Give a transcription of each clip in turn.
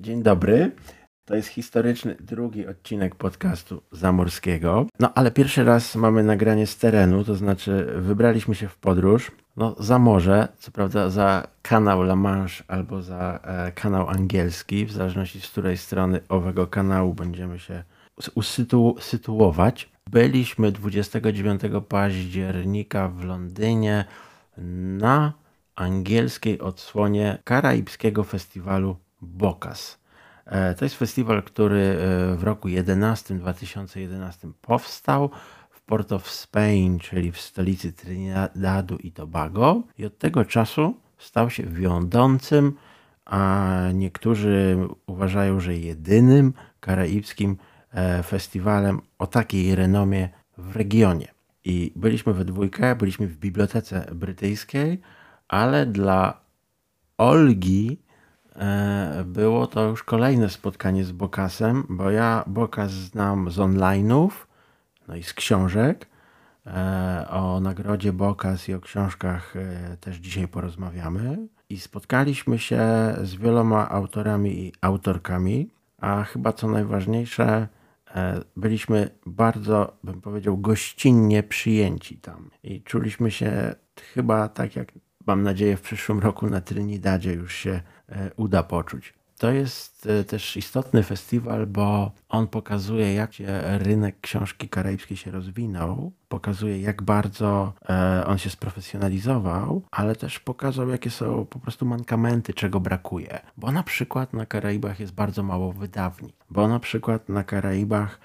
Dzień dobry. To jest historyczny drugi odcinek podcastu Zamorskiego. No ale pierwszy raz mamy nagranie z terenu, to znaczy wybraliśmy się w podróż. No za morze, co prawda za kanał La Manche albo za e, kanał angielski, w zależności z której strony owego kanału będziemy się usytuować. Byliśmy 29 października w Londynie na angielskiej odsłonie karaibskiego festiwalu Bokas. E, to jest festiwal, który e, w roku 11, 2011 powstał w Port of Spain, czyli w stolicy Trinidadu i Tobago i od tego czasu stał się wiodącym, a niektórzy uważają, że jedynym karaibskim e, festiwalem o takiej renomie w regionie. I byliśmy we dwójkę, byliśmy w bibliotece brytyjskiej, ale dla Olgi było to już kolejne spotkanie z Bokasem, bo ja Bokas znam z online'ów, no i z książek. E, o nagrodzie Bokas i o książkach e, też dzisiaj porozmawiamy. I spotkaliśmy się z wieloma autorami i autorkami, a chyba co najważniejsze, byliśmy bardzo, bym powiedział, gościnnie przyjęci tam. I czuliśmy się chyba tak jak mam nadzieję w przyszłym roku na Trinidadzie już się e, uda poczuć. To jest e, też istotny festiwal, bo on pokazuje, jak rynek książki karaibskiej się rozwinął, pokazuje, jak bardzo e, on się sprofesjonalizował, ale też pokazał, jakie są po prostu mankamenty, czego brakuje. Bo na przykład na Karaibach jest bardzo mało wydawni, bo na przykład na Karaibach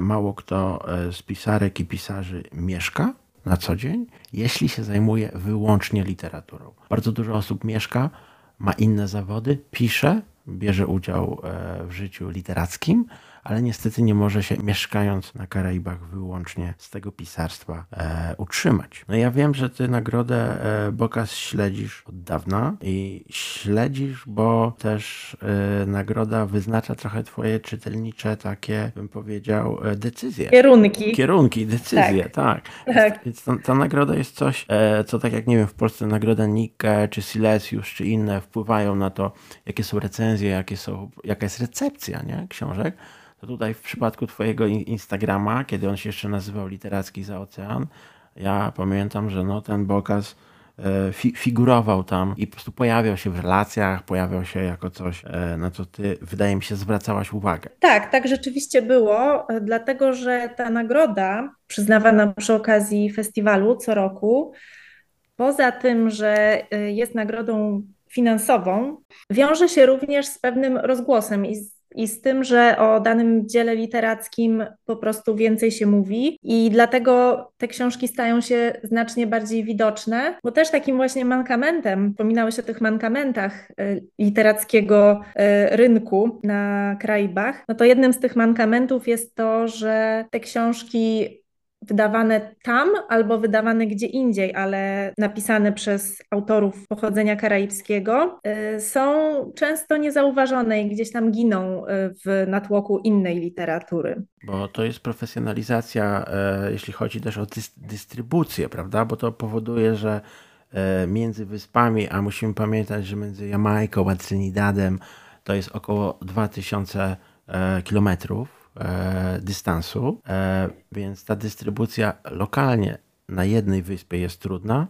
mało kto z pisarek i pisarzy mieszka, na co dzień, jeśli się zajmuje wyłącznie literaturą. Bardzo dużo osób mieszka, ma inne zawody, pisze, bierze udział e, w życiu literackim, ale niestety nie może się mieszkając na Karaibach wyłącznie z tego pisarstwa e, utrzymać. No ja wiem, że ty nagrodę e, Bokas śledzisz od dawna i śledzisz, bo też e, nagroda wyznacza trochę twoje czytelnicze takie, bym powiedział, e, decyzje. Kierunki. Kierunki, decyzje, tak. tak. tak. Więc ta, ta, nagroda jest coś, e, co tak jak nie wiem, w Polsce nagroda Nike, czy Silesius, czy inne wpływają na to, jakie są recenzje, jakie są, jaka jest recepcja nie? książek to tutaj w przypadku Twojego Instagrama, kiedy on się jeszcze nazywał Literacki za Ocean, ja pamiętam, że no, ten Bokas e, fi figurował tam i po prostu pojawiał się w relacjach, pojawiał się jako coś, e, na co ty, wydaje mi się, zwracałaś uwagę. Tak, tak rzeczywiście było, e, dlatego że ta nagroda przyznawana przy okazji festiwalu co roku, poza tym, że jest nagrodą finansową, wiąże się również z pewnym rozgłosem i z i z tym, że o danym dziele literackim po prostu więcej się mówi. I dlatego te książki stają się znacznie bardziej widoczne, bo też takim właśnie mankamentem, wspominałeś o tych mankamentach e, literackiego e, rynku na Karaibach, no to jednym z tych mankamentów jest to, że te książki wydawane tam albo wydawane gdzie indziej, ale napisane przez autorów pochodzenia karaibskiego, y, są często niezauważone i gdzieś tam giną y, w natłoku innej literatury. Bo to jest profesjonalizacja, e, jeśli chodzi też o dystrybucję, prawda? Bo to powoduje, że e, między wyspami, a musimy pamiętać, że między Jamajką a Trinidadem to jest około 2000 e, kilometrów e, dystansu, e, więc ta dystrybucja lokalnie na jednej wyspie jest trudna,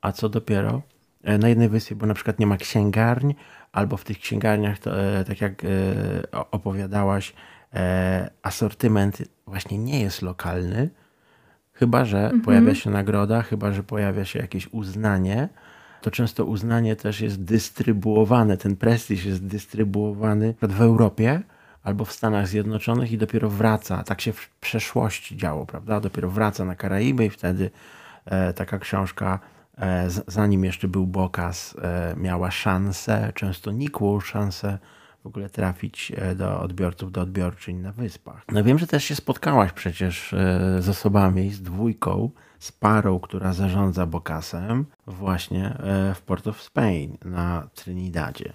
a co dopiero e, na jednej wyspie, bo na przykład nie ma księgarni, albo w tych księgarniach, to, tak jak opowiadałaś, asortyment właśnie nie jest lokalny, chyba że mhm. pojawia się nagroda, chyba że pojawia się jakieś uznanie, to często uznanie też jest dystrybuowane, ten prestiż jest dystrybuowany w Europie, albo w Stanach Zjednoczonych i dopiero wraca. Tak się w przeszłości działo, prawda? Dopiero wraca na Karaiby i wtedy e, taka książka, e, zanim jeszcze był Bokas, e, miała szansę, często nikłą szansę w ogóle trafić e, do odbiorców, do odbiorczyń na wyspach. No wiem, że też się spotkałaś przecież e, z osobami, z dwójką, z parą, która zarządza Bokasem właśnie e, w Port of Spain na Trinidadzie.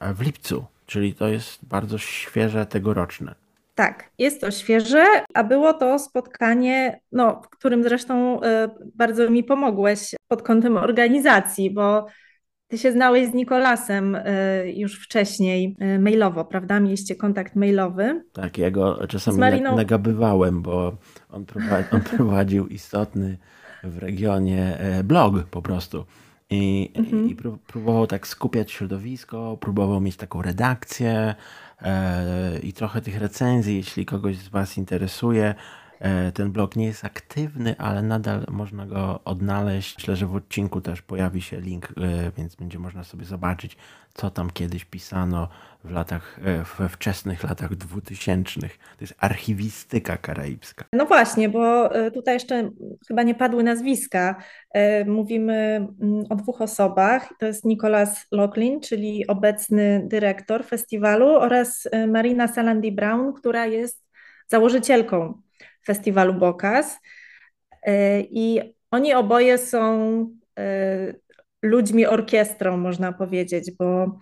W lipcu czyli to jest bardzo świeże tegoroczne. Tak, jest to świeże, a było to spotkanie, no, w którym zresztą y, bardzo mi pomogłeś pod kątem organizacji, bo Ty się znałeś z Nikolasem już wcześniej mailowo, prawda? Mieliście kontakt mailowy. Tak, ja go czasami Mariną... nagabywałem, bo on, prowadzi, on prowadził istotny w regionie blog po prostu. I, mhm. i próbował tak skupiać środowisko, próbował mieć taką redakcję e, i trochę tych recenzji, jeśli kogoś z Was interesuje. E, ten blog nie jest aktywny, ale nadal można go odnaleźć. Myślę, że w odcinku też pojawi się link, e, więc będzie można sobie zobaczyć, co tam kiedyś pisano w latach, e, we wczesnych latach dwutysięcznych. To jest archiwistyka karaibska. No właśnie, bo tutaj jeszcze chyba nie padły nazwiska. Mówimy mm, o dwóch osobach. To jest Nicholas Locklin, czyli obecny dyrektor festiwalu oraz Marina Salandi Brown, która jest założycielką festiwalu Bokas. E, I oni oboje są e, ludźmi orkiestrą, można powiedzieć, bo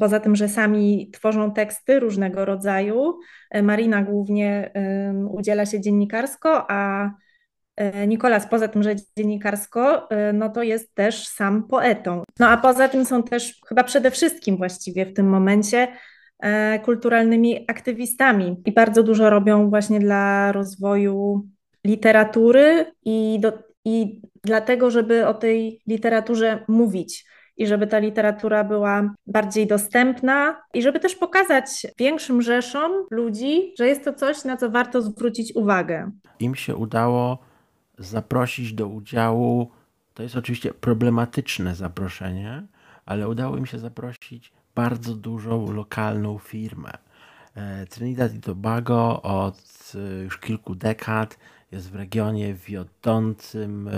poza tym, że sami tworzą teksty różnego rodzaju, e, Marina głównie udziela się dziennikarsko, a Nikolas poza tym, że dziennikarsko, no to jest też sam poetą. No a poza tym są też chyba przede wszystkim właściwie w tym momencie E, kulturalnymi aktywistami i bardzo dużo robią właśnie dla rozwoju literatury i, do, i dlatego, żeby o tej literaturze mówić i żeby ta literatura była bardziej dostępna i żeby też pokazać większym rzeszom ludzi, że jest to coś, na co warto zwrócić uwagę. Im się udało zaprosić do udziału, to jest oczywiście problematyczne zaproszenie, ale udało im się zaprosić bardzo dużą lokalną firmę. E, Trinidad i Tobago od e, już kilku dekad jest w regionie wiodącym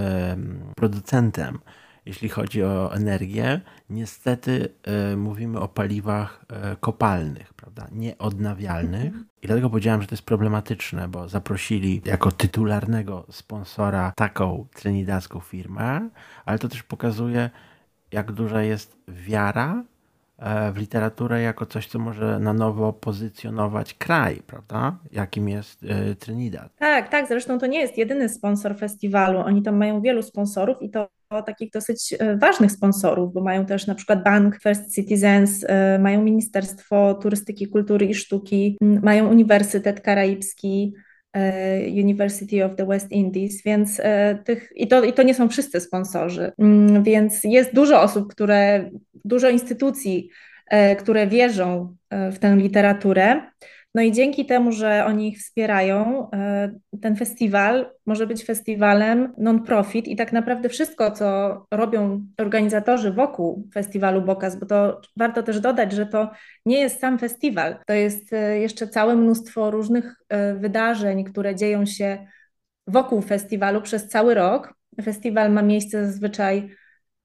producentem, jeśli chodzi o energię. Niestety e, mówimy o paliwach kopalnych, prawda, nieodnawialnych. Mhm. I dlatego powiedziałem, że to jest problematyczne, bo zaprosili jako tytularnego sponsora taką trinidadzką firmę, ale to też pokazuje, jak duża jest wiara E, w literaturę jako coś, co może na nowo pozycjonować kraj, prawda? Jakim jest Trinidad. Tak, tak. Zresztą to nie jest jedyny sponsor festiwalu. Oni tam mają wielu sponsorów i to takich dosyć e, ważnych sponsorów, bo mają też na przykład Bank First Citizens, mają Ministerstwo Turystyki, Kultury i Sztuki, mają Uniwersytet Karaibski, University of the West Indies, więc tych, i to, i to nie są wszyscy sponsorzy, więc jest dużo osób, które dużo instytucji, e, które wierzą e, w tę literaturę. No i dzięki temu, że oni ich wspierają, e, ten festiwal może być festiwalem non-profit i tak naprawdę wszystko, co robią organizatorzy wokół festiwalu Bokas, bo to warto też dodać, że to nie jest sam festiwal, to jest jeszcze całe mnóstwo różnych wydarzeń, które dzieją się wokół festiwalu przez cały rok. Festiwal ma miejsce zazwyczaj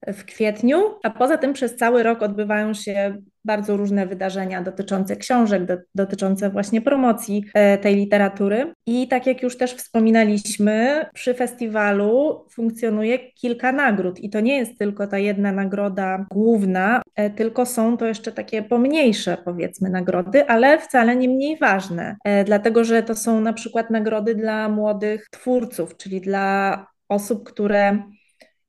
w kwietniu, a poza tym przez cały rok odbywają się bardzo różne wydarzenia dotyczące książek, do, dotyczące właśnie promocji e, tej literatury. I tak jak już też wspominaliśmy, przy festiwalu funkcjonuje kilka nagród i to nie jest tylko ta jedna nagroda główna, e, tylko są to jeszcze takie pomniejsze powiedzmy nagrody, ale wcale nie mniej ważne, e, dlatego że to są na przykład nagrody dla młodych twórców, czyli dla osób, które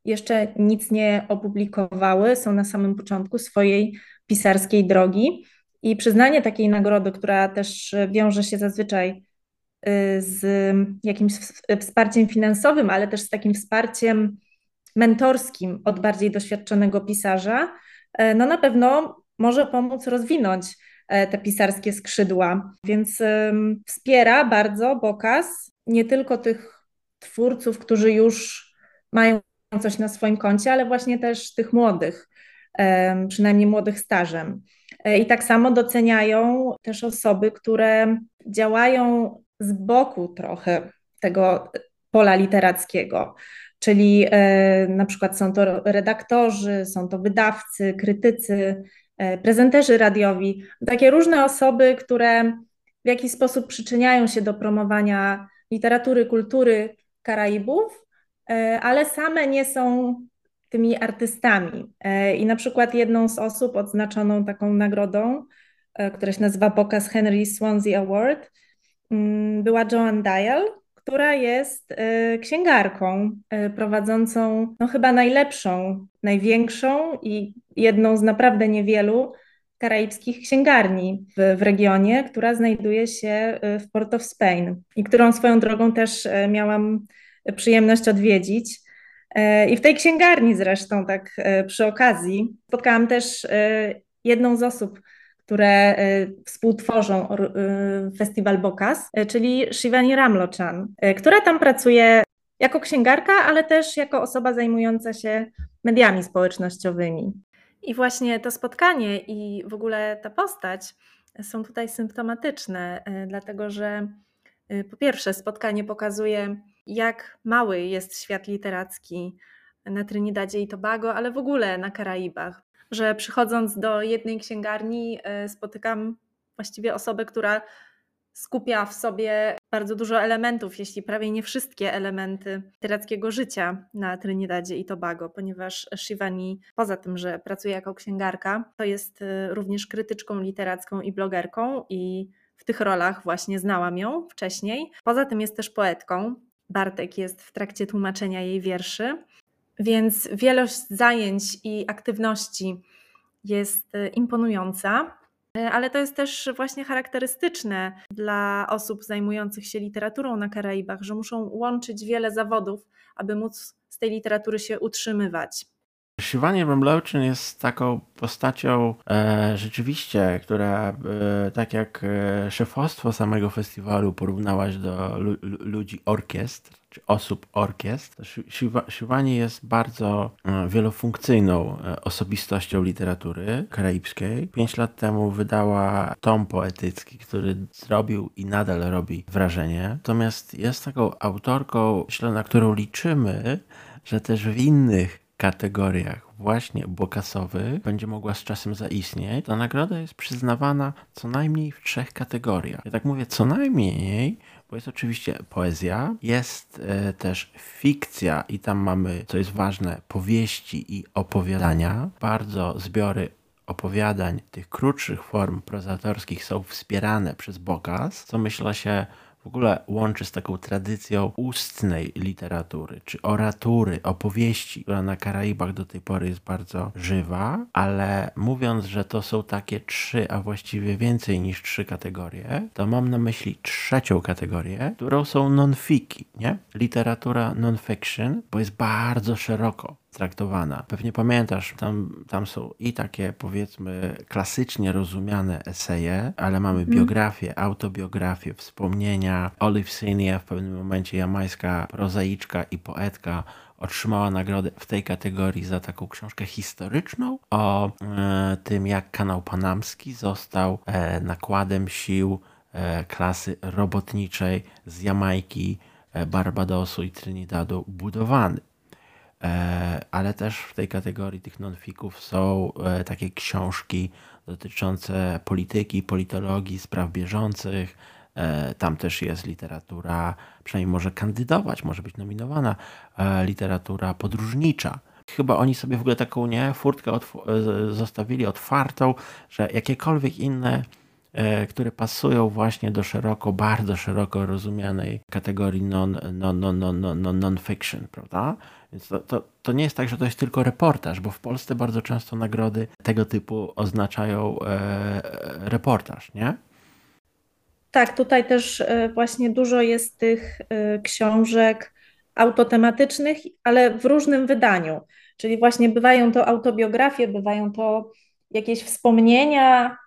jeszcze nic nie opublikowały, są na samym początku swojej pisarskiej drogi. I przyznanie takiej nagrody, która też wiąże się zazwyczaj y, z jakimś wsparciem finansowym, ale też z takim wsparciem mentorskim od bardziej doświadczonego pisarza, y, no na pewno może pomóc rozwinąć te pisarskie skrzydła. Więc wspiera bardzo Bokas nie tylko tych twórców, którzy już mają coś na swoim koncie, ale właśnie też tych młodych, przynajmniej młodych stażem. E, I tak samo doceniają też osoby, które działają z boku trochę tego pola literackiego. Czyli e, na przykład są to redaktorzy, są to wydawcy, krytycy, e, prezenterzy radiowi, takie różne osoby, które w jakiś sposób przyczyniają się do promowania literatury, kultury Karaibów, ale same nie są tymi artystami. E, I na przykład jedną z osób odznaczoną taką nagrodą, e, która się nazywa Pokaz Henry Swansea Award, mm, była Joan Dial, która jest księgarką prowadzącą no, chyba najlepszą, największą i jedną z naprawdę niewielu karaibskich księgarni w, w, regionie, która znajduje się w Port of Spain i którą swoją drogą też miałam przyjemność odwiedzić. I w tej księgarni zresztą, tak przy okazji, spotkałam też jedną z osób, które współtworzą festiwal Bokas, czyli Shivani Ramlochan, która tam pracuje jako księgarka, ale też jako osoba zajmująca się mediami społecznościowymi. I właśnie to spotkanie i w ogóle ta postać są tutaj symptomatyczne, dlatego że po pierwsze spotkanie pokazuje, jak mały jest świat literacki na Trinidadzie i Tobago, ale w ogóle na Karaibach że przychodząc do jednej księgarni e, spotykam właściwie osobę, która skupia w sobie bardzo dużo elementów, jeśli prawie nie wszystkie elementy literackiego życia na Trinidadzie i Tobago, ponieważ Shivani, poza tym, że pracuje jako księgarka, to jest e, również krytyczką literacką i blogerką i w tych rolach właśnie znałam ją wcześniej. Poza tym jest też poetką. Bartek jest w trakcie tłumaczenia jej wierszy. Więc wielość zajęć i aktywności jest e, imponująca, e, ale to jest też właśnie charakterystyczne dla osób zajmujących się literaturą na Karaibach, że muszą łączyć wiele zawodów, aby móc z tej literatury się utrzymywać. Shivani Ramlochan jest taką postacią e, rzeczywiście, która e, tak jak e, szefostwo samego festiwalu porównałaś do lu, ludzi orkiestr, czy osób orkiestr, Shivani jest bardzo e, wielofunkcyjną e, osobistością literatury karaibskiej. Pięć lat temu wydała tom poetycki, który zrobił i nadal robi wrażenie. Natomiast jest taką autorką, myślę, na którą liczymy, że też w innych kategoriach właśnie bokasowych będzie mogła z czasem zaistnieć, ta nagroda jest przyznawana co najmniej w trzech kategoriach. Ja tak mówię co najmniej, bo jest oczywiście poezja, jest e, też fikcja i tam mamy, co jest ważne, powieści i opowiadania. Bardzo zbiory opowiadań tych krótszych form prozatorskich są wspierane przez Bokas, co myślę się w ogóle łączy z taką tradycją ustnej literatury, czy oratury, opowieści, która na Karaibach do tej pory jest bardzo żywa, ale mówiąc, że to są takie trzy, a właściwie więcej niż trzy kategorie, to mam na myśli trzecią kategorię, którą są non-fiki, nie? Literatura non-fiction, bo jest bardzo szeroko traktowana. Pewnie pamiętasz, tam, tam są i takie powiedzmy klasycznie rozumiane eseje, ale mamy mm. biografię, autobiografię, wspomnienia. Olive Sinia w pewnym momencie jamańska prozaiczka i poetka otrzymała nagrodę w tej kategorii za taką książkę historyczną o e, tym, jak kanał panamski został e, nakładem sił e, klasy robotniczej z Jamajki, e, Barbadosu i Trinidadu budowany. E, ale też w tej kategorii tych nonfików są e, takie książki dotyczące polityki, politologii, spraw bieżących. E, tam też jest literatura, przynajmniej może kandydować, może być nominowana, literatura podróżnicza. Chyba oni sobie w ogóle taką nie, furtkę zostawili otwartą, że jakiekolwiek inne które pasują właśnie do szeroko, bardzo szeroko rozumianej kategorii non-fiction, non, non, non, non, non, non fiction, prawda? Więc to, to, to, nie jest tak, że to jest tylko reportaż, bo w Polsce bardzo często nagrody tego typu oznaczają e, reportaż, nie? Tak, tutaj też e, właśnie dużo jest tych e, książek autotematycznych, ale w różnym wydaniu. Czyli właśnie bywają to autobiografie, bywają to jakieś wspomnienia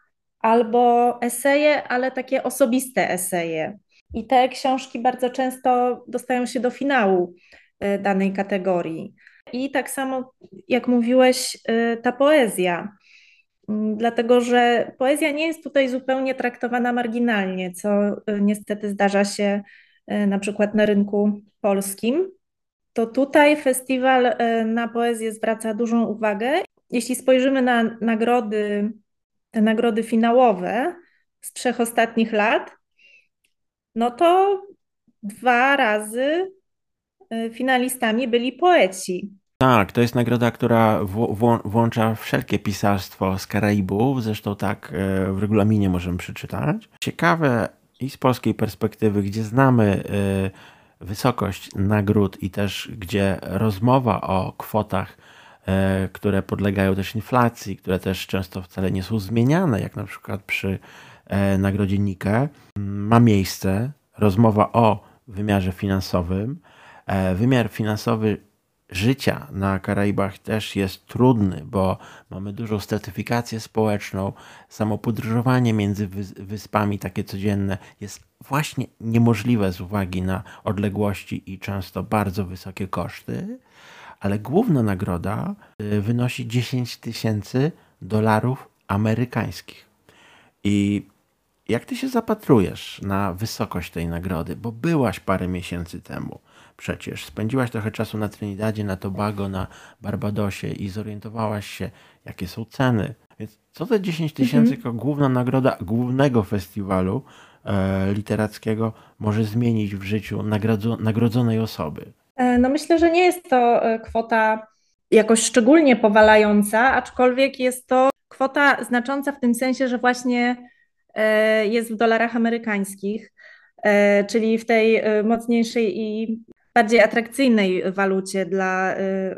albo eseje, ale takie osobiste eseje. I te książki bardzo często dostają się do finału Y, danej kategorii. I tak samo, jak mówiłeś, y, ta poezja, mm, dlatego że poezja nie jest tutaj zupełnie traktowana marginalnie, co y, niestety zdarza się na przykład na rynku polskim. To tutaj festiwal na poezję zwraca dużą uwagę. Jeśli spojrzymy na nagrody, te nagrody finałowe z trzech ostatnich lat, no to dwa razy Y, finalistami byli poeci. Tak, to jest nagroda, która włącza wszelkie pisarstwo z Karaibów, zresztą tak e, w regulaminie możemy przeczytać. Ciekawe i z polskiej perspektywy, gdzie znamy wysokość nagród i też gdzie rozmowa o kwotach, e, które podlegają też inflacji, które też często wcale nie są zmieniane, jak na przykład przy e, nagrodzie Nike, ma miejsce rozmowa o wymiarze finansowym. E, wymiar finansowy życia na Karaibach też jest trudny, bo mamy dużą stratyfikację społeczną, samo podróżowanie między wyspami takie codzienne jest właśnie niemożliwe z uwagi na odległości i często bardzo wysokie koszty, ale główna nagroda y, wynosi 10 tysięcy dolarów amerykańskich. I jak ty się zapatrujesz na wysokość tej nagrody, bo byłaś parę miesięcy temu przecież. Spędziłaś trochę czasu na Trinidadzie, na Tobago, na Barbadosie i zorientowałaś się, jakie są ceny. Więc co te 10 tysięcy mhm. jako główna nagroda głównego festiwalu e, literackiego może zmienić w życiu nagrodzonej osoby? E, no myślę, że nie jest to e, kwota jakoś szczególnie powalająca, aczkolwiek jest to kwota znacząca w tym sensie, że właśnie e, jest w dolarach amerykańskich, czyli w tej mocniejszej i bardziej atrakcyjnej walucie dla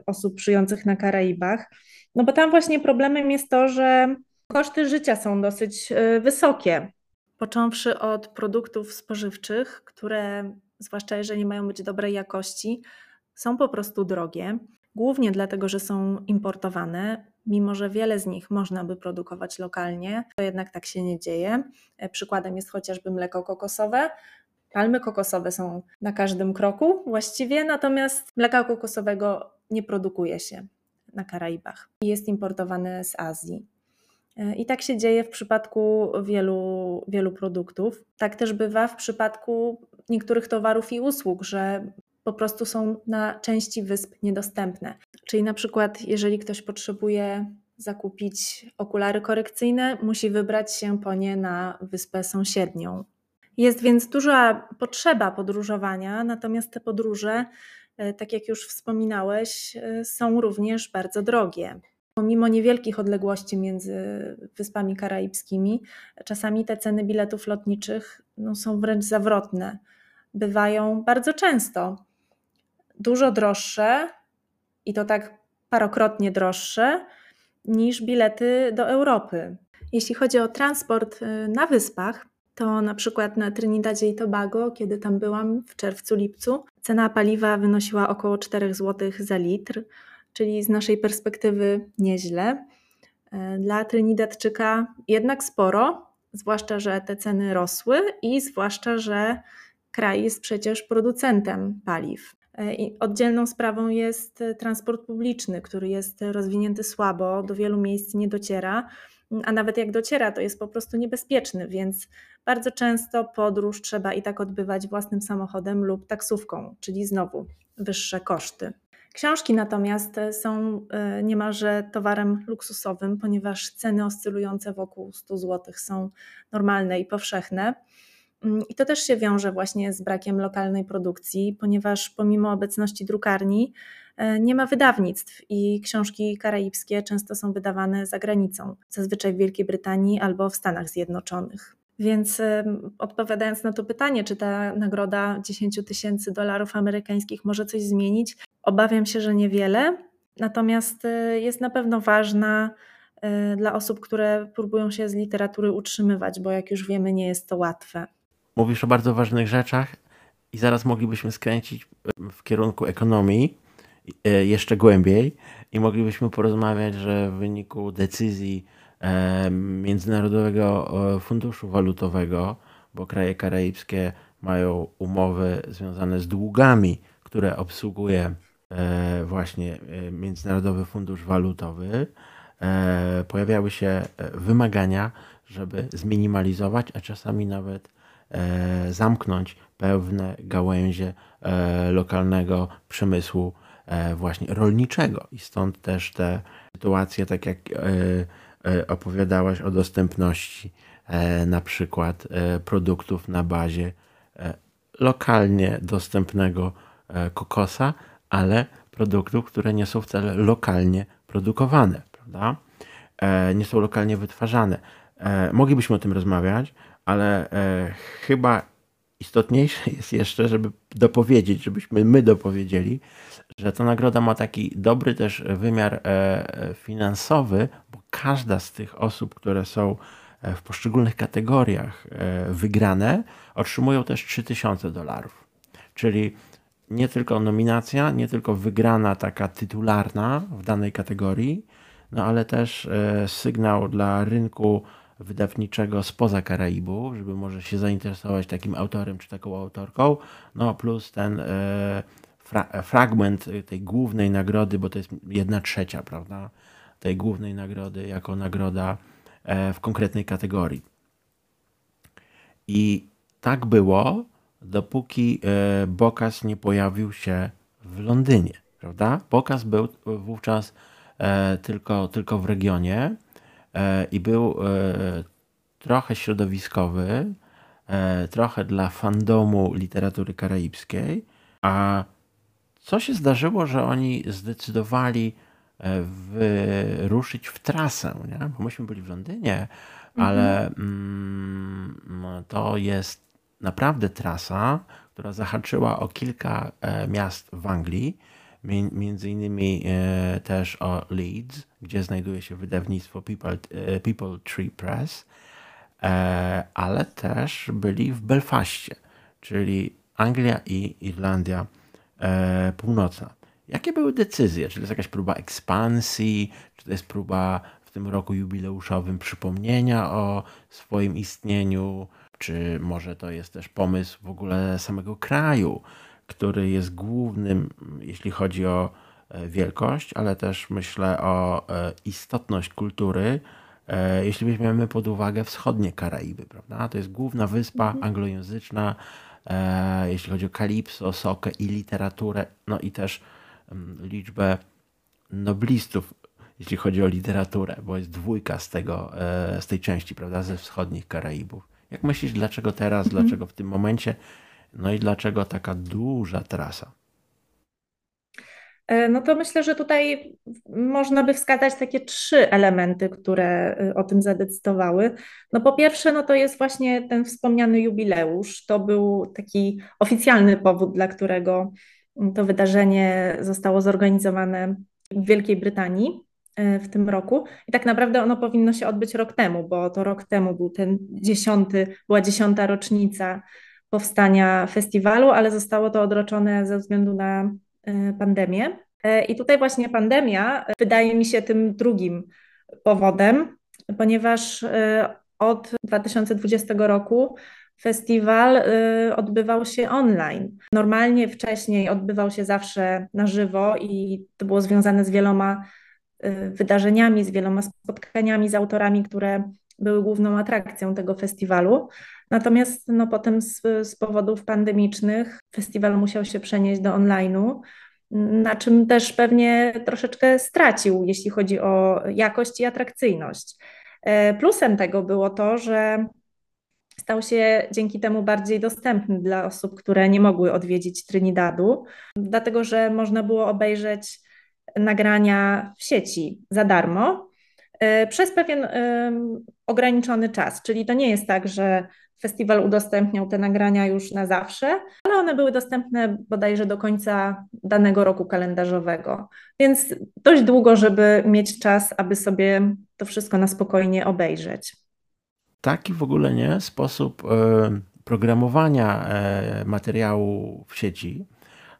osób żyjących na Karaibach. No bo tam właśnie problemem jest to, że koszty życia są dosyć wysokie. Począwszy od produktów spożywczych, które, zwłaszcza jeżeli mają być dobrej jakości, są po prostu drogie, głównie dlatego, że są importowane. Mimo, że wiele z nich można by produkować lokalnie, to jednak tak się nie dzieje. E, przykładem jest chociażby mleko kokosowe, Palmy kokosowe są na każdym kroku właściwie, natomiast mleka kokosowego nie produkuje się na Karaibach. Jest importowane z Azji. I tak się dzieje w przypadku wielu, wielu produktów. Tak też bywa w przypadku niektórych towarów i usług, że po prostu są na części wysp niedostępne. Czyli na przykład, jeżeli ktoś potrzebuje zakupić okulary korekcyjne, musi wybrać się po nie na wyspę sąsiednią. Jest więc duża potrzeba podróżowania, natomiast te podróże, e, tak jak już wspominałeś, e, są również bardzo drogie. Pomimo niewielkich odległości między Wyspami Karaibskimi, czasami te ceny biletów lotniczych no, są wręcz zawrotne. Bywają bardzo często dużo droższe i to tak parokrotnie droższe niż bilety do Europy. Jeśli chodzi o transport e, na wyspach, to na przykład na Trinidadzie i Tobago, kiedy tam byłam w czerwcu, lipcu, cena paliwa wynosiła około 4 zł za litr, czyli z naszej perspektywy nieźle. E, dla Trinidadczyka jednak sporo, zwłaszcza, że te ceny rosły i zwłaszcza, że kraj jest przecież producentem paliw. E, oddzielną sprawą jest transport publiczny, który jest rozwinięty słabo, do wielu miejsc nie dociera a nawet jak dociera, to jest po prostu niebezpieczny, więc bardzo często podróż trzeba i tak odbywać własnym samochodem lub taksówką, czyli znowu wyższe koszty. Książki natomiast są e, niemalże towarem luksusowym, ponieważ ceny oscylujące wokół 100 zł są normalne i powszechne. Mm, I to też się wiąże właśnie z brakiem lokalnej produkcji, ponieważ pomimo obecności drukarni e, nie ma wydawnictw i książki karaibskie często są wydawane za granicą, zazwyczaj w Wielkiej Brytanii albo w Stanach Zjednoczonych. Więc odpowiadając na to pytanie, czy ta nagroda 10 tysięcy dolarów amerykańskich może coś zmienić, obawiam się, że niewiele. Natomiast e, jest na pewno ważna e, dla osób, które próbują się z literatury utrzymywać, bo jak już wiemy, nie jest to łatwe. Mówisz o bardzo ważnych rzeczach i zaraz moglibyśmy skręcić w kierunku ekonomii e, jeszcze głębiej i moglibyśmy porozmawiać, że w wyniku decyzji e, Międzynarodowego e, Funduszu Walutowego, bo kraje karaibskie mają umowy związane z długami, które obsługuje właśnie Międzynarodowy Fundusz Walutowy, pojawiały się wymagania, żeby zminimalizować, a czasami nawet E, zamknąć pewne gałęzie e, lokalnego przemysłu e, właśnie rolniczego. I stąd też te sytuacje, tak jak opowiadałaś o dostępności na przykład produktów na bazie lokalnie dostępnego kokosa, ale produktów, które nie są wcale lokalnie produkowane, prawda? Nie są lokalnie wytwarzane. Moglibyśmy o tym rozmawiać, ale e, chyba istotniejsze jest jeszcze, żeby dopowiedzieć, żebyśmy my dopowiedzieli, że ta nagroda ma taki dobry też wymiar e, e, finansowy, bo każda z tych osób, które są e, w poszczególnych kategoriach wygrane, otrzymują też 3000 dolarów. Czyli nie tylko nominacja, nie tylko wygrana taka tytularna w danej kategorii, no ale też sygnał dla rynku wydawniczego spoza Karaibu, żeby może się zainteresować takim autorem czy taką autorką, no plus ten e, fra fragment tej głównej nagrody, bo to jest jedna trzecia, prawda, tej głównej nagrody jako nagroda e, w konkretnej kategorii. I tak było, dopóki e, Bokas nie pojawił się w Londynie, prawda? Bokas był wówczas tylko, tylko w regionie, E, i był e, trochę środowiskowy, e, trochę dla fandomu literatury karaibskiej. A co się zdarzyło, że oni zdecydowali wyruszyć w trasę? Nie? Bo myśmy byli w Londynie, ale mhm. mm, to jest naprawdę trasa, która zahaczyła o kilka miast w Anglii między innymi e, też o Leeds, gdzie znajduje się wydawnictwo People, e, People Tree Press, e, ale też byli w Belfaście, czyli Anglia i Irlandia Północna. Jakie były decyzje? Czy to jest jakaś próba ekspansji? Czy to jest próba w tym roku jubileuszowym przypomnienia o swoim istnieniu? Czy może to jest też pomysł w ogóle samego kraju? Który jest głównym, jeśli chodzi o e, wielkość, ale też myślę o e, istotność kultury, e, jeśli weźmiemy pod uwagę wschodnie Karaiby, prawda? To jest główna wyspa mhm. anglojęzyczna, jeśli chodzi o kalipso, sokę i literaturę, no i też liczbę noblistów, jeśli chodzi o literaturę, bo jest dwójka z, tego, z tej części, prawda, ze wschodnich Karaibów. Jak myślisz, dlaczego teraz, mhm. dlaczego w tym momencie no i dlaczego taka duża trasa? E, no to myślę, że tutaj można by wskazać takie trzy elementy, które e, o tym zadecydowały. No po pierwsze, no to jest właśnie ten wspomniany jubileusz. To był taki oficjalny powód, dla którego to wydarzenie zostało zorganizowane w Wielkiej Brytanii e, w tym roku. I tak naprawdę ono powinno się odbyć rok temu, bo to rok temu był ten dziesiąty, była dziesiąta rocznica powstania festiwalu, ale zostało to odroczone ze względu na e, pandemię. E, I tutaj właśnie pandemia wydaje mi się tym drugim powodem, ponieważ e, od 2020 roku festiwal odbywał się online. Normalnie wcześniej odbywał się zawsze na żywo i to było związane z wieloma wydarzeniami, z wieloma spotkaniami z autorami, które były główną atrakcją tego festiwalu. Natomiast no, potem z, z powodów pandemicznych festiwal musiał się przenieść do online'u, na czym też pewnie troszeczkę stracił, jeśli chodzi o jakość i atrakcyjność. E, plusem tego było to, że stał się dzięki temu bardziej dostępny dla osób, które nie mogły odwiedzić Trinidadu, dlatego że można było obejrzeć nagrania w sieci za darmo e, przez pewien ograniczony czas. Czyli to nie jest tak, że Festiwal udostępniał te nagrania już na zawsze, ale one były dostępne bodajże do końca danego roku kalendarzowego. Więc dość długo, żeby mieć czas, aby sobie to wszystko na spokojnie obejrzeć. Taki w ogóle nie sposób e, programowania e, materiału w sieci,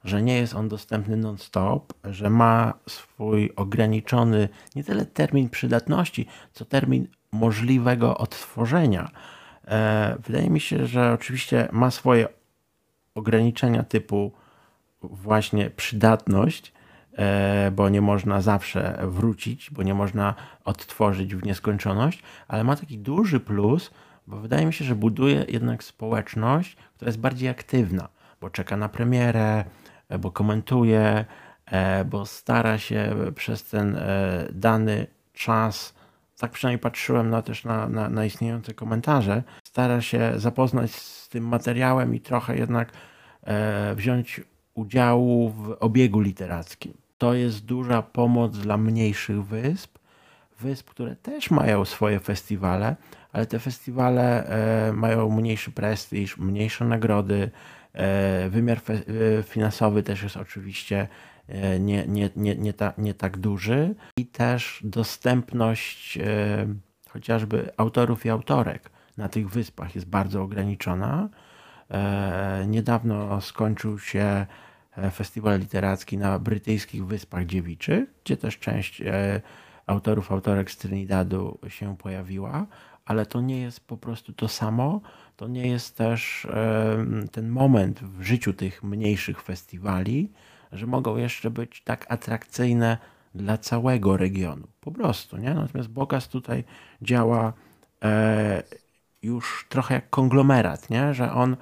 że nie jest on dostępny non-stop, że ma swój ograniczony nie tyle termin przydatności, co termin możliwego odtworzenia wydaje mi się, że oczywiście ma swoje ograniczenia typu właśnie przydatność, e, bo nie można zawsze wrócić, bo nie można odtworzyć w nieskończoność, ale ma taki duży plus, bo wydaje mi się, że buduje jednak społeczność, która jest bardziej aktywna, bo czeka na premierę, e, bo komentuje, bo stara się przez ten dany czas tak przynajmniej patrzyłem na, też na, na, na istniejące komentarze, stara się zapoznać z tym materiałem i trochę jednak e, wziąć udziału w obiegu literackim. To jest duża pomoc dla mniejszych wysp, wysp, które też mają swoje festiwale, ale te festiwale mają mniejszy prestiż, mniejsze nagrody, wymiar finansowy też jest oczywiście nie, nie, nie, nie, ta, nie tak duży i też dostępność chociażby autorów i autorek na tych wyspach jest bardzo ograniczona. E, niedawno skończył się e, festiwal literacki na brytyjskich Wyspach Dziewiczych, gdzie też część e, autorów, autorek z Trinidadu się pojawiła, ale to nie jest po prostu to samo. To nie jest też ten moment w życiu tych mniejszych festiwali, że mogą jeszcze być tak atrakcyjne dla całego regionu. Po prostu, nie? Natomiast Bogas tutaj działa już trochę jak konglomerat, nie? że on,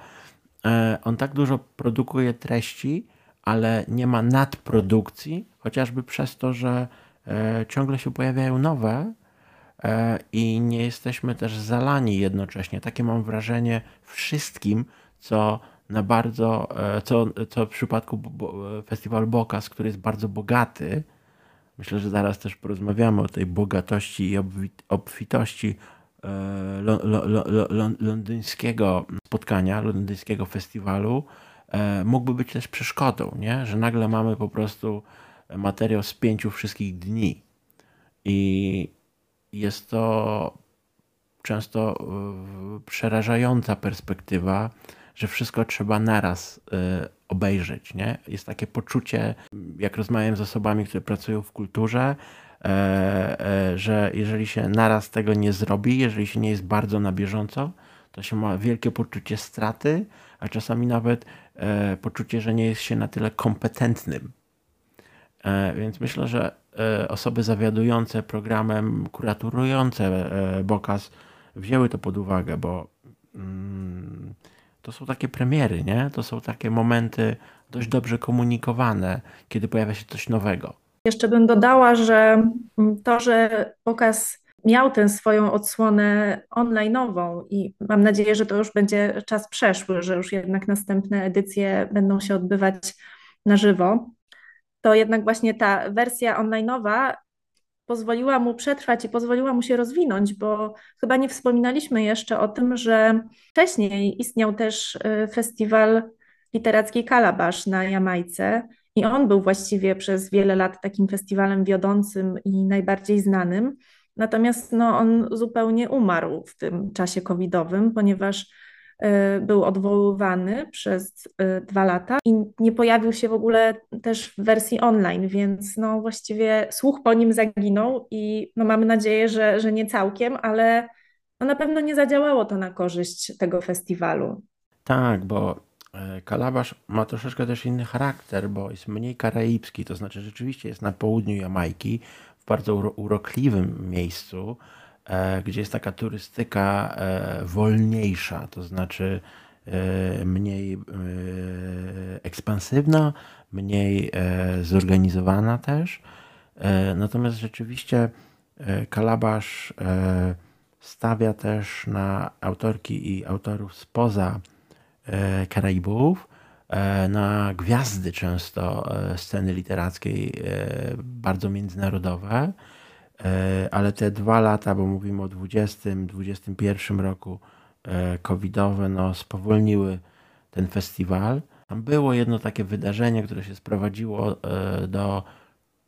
e, on tak dużo produkuje treści, ale nie ma nadprodukcji, chociażby przez to, że e, ciągle się pojawiają nowe e, i nie jesteśmy też zalani jednocześnie. Takie mam wrażenie wszystkim, co na bardzo, co, co w przypadku festiwalu Bokas, który jest bardzo bogaty, myślę, że zaraz też porozmawiamy o tej bogatości i obfitości E, londyńskiego spotkania, londyńskiego festiwalu e, mógłby być też przeszkodą, nie? że nagle mamy po prostu materiał z pięciu wszystkich dni. I jest to często e, przerażająca perspektywa, że wszystko trzeba naraz obejrzeć. Nie? Jest takie poczucie, jak rozmawiam z osobami, które pracują w kulturze, E, e, że jeżeli się naraz tego nie zrobi, jeżeli się nie jest bardzo na bieżąco, to się ma wielkie poczucie straty, a czasami nawet e, poczucie, że nie jest się na tyle kompetentnym. Więc myślę, że osoby zawiadujące programem, kuraturujące Bokas wzięły to pod uwagę, bo mm, to są takie premiery, nie? To są takie momenty dość dobrze komunikowane, kiedy pojawia się coś nowego. Jeszcze bym dodała, że to, że pokaz miał tę swoją odsłonę online'ową i mam nadzieję, że to już będzie czas przeszły, że już jednak następne edycje będą się odbywać na żywo, to jednak właśnie ta wersja online'owa pozwoliła mu przetrwać i pozwoliła mu się rozwinąć, bo chyba nie wspominaliśmy jeszcze o tym, że wcześniej istniał też y, festiwal literacki Kalabasz na Jamajce, i on był właściwie przez wiele lat takim festiwalem wiodącym i najbardziej znanym. Natomiast no, on zupełnie umarł w tym czasie covidowym, ponieważ był odwoływany przez y, dwa lata i nie pojawił się w ogóle też w wersji online, więc no właściwie słuch po nim zaginął i no mamy nadzieję, że, że nie całkiem, ale no na pewno nie zadziałało to na korzyść tego festiwalu. Tak, bo E, Kalabasz ma troszeczkę też inny charakter, bo jest mniej karaibski, to znaczy rzeczywiście jest na południu Jamajki, w bardzo urokliwym miejscu, gdzie jest taka turystyka e, wolniejsza, to znaczy mniej ekspansywna, mniej zorganizowana też. Natomiast rzeczywiście Kalabasz stawia też na autorki i autorów spoza E, Karaibów, e, na gwiazdy często e, sceny literackiej, bardzo międzynarodowe, ale te dwa lata, bo mówimy o 20-21 roku covidowe, no spowolniły ten festiwal. Tam było jedno takie wydarzenie, które się sprowadziło do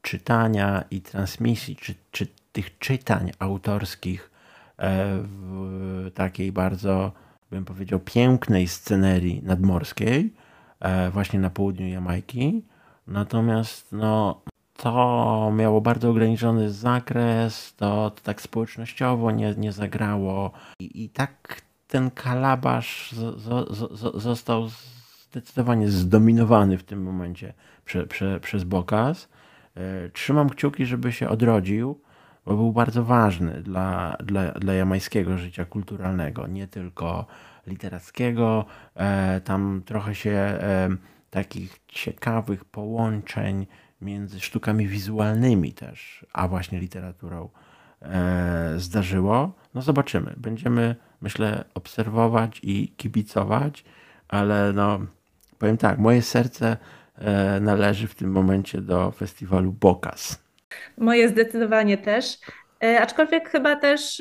czytania i transmisji, czy, czy tych czytań autorskich w takiej bardzo bym powiedział, pięknej scenerii nadmorskiej, e, właśnie na południu Jamajki. Natomiast no, to miało bardzo ograniczony zakres, to, to tak społecznościowo nie, nie zagrało. I, I, tak ten kalabasz z, z, z, został zdecydowanie zdominowany w tym momencie prze, prze, przez Bokas. E, trzymam kciuki, żeby się odrodził bo był bardzo ważny dla, dla, dla jamańskiego życia kulturalnego, nie tylko literackiego. E, tam trochę się e, takich ciekawych połączeń między sztukami wizualnymi też, a właśnie literaturą e, zdarzyło. No zobaczymy. Będziemy, myślę, obserwować i kibicować, ale no powiem tak, moje serce należy w tym momencie do festiwalu Bokas. Moje zdecydowanie też. E, aczkolwiek chyba też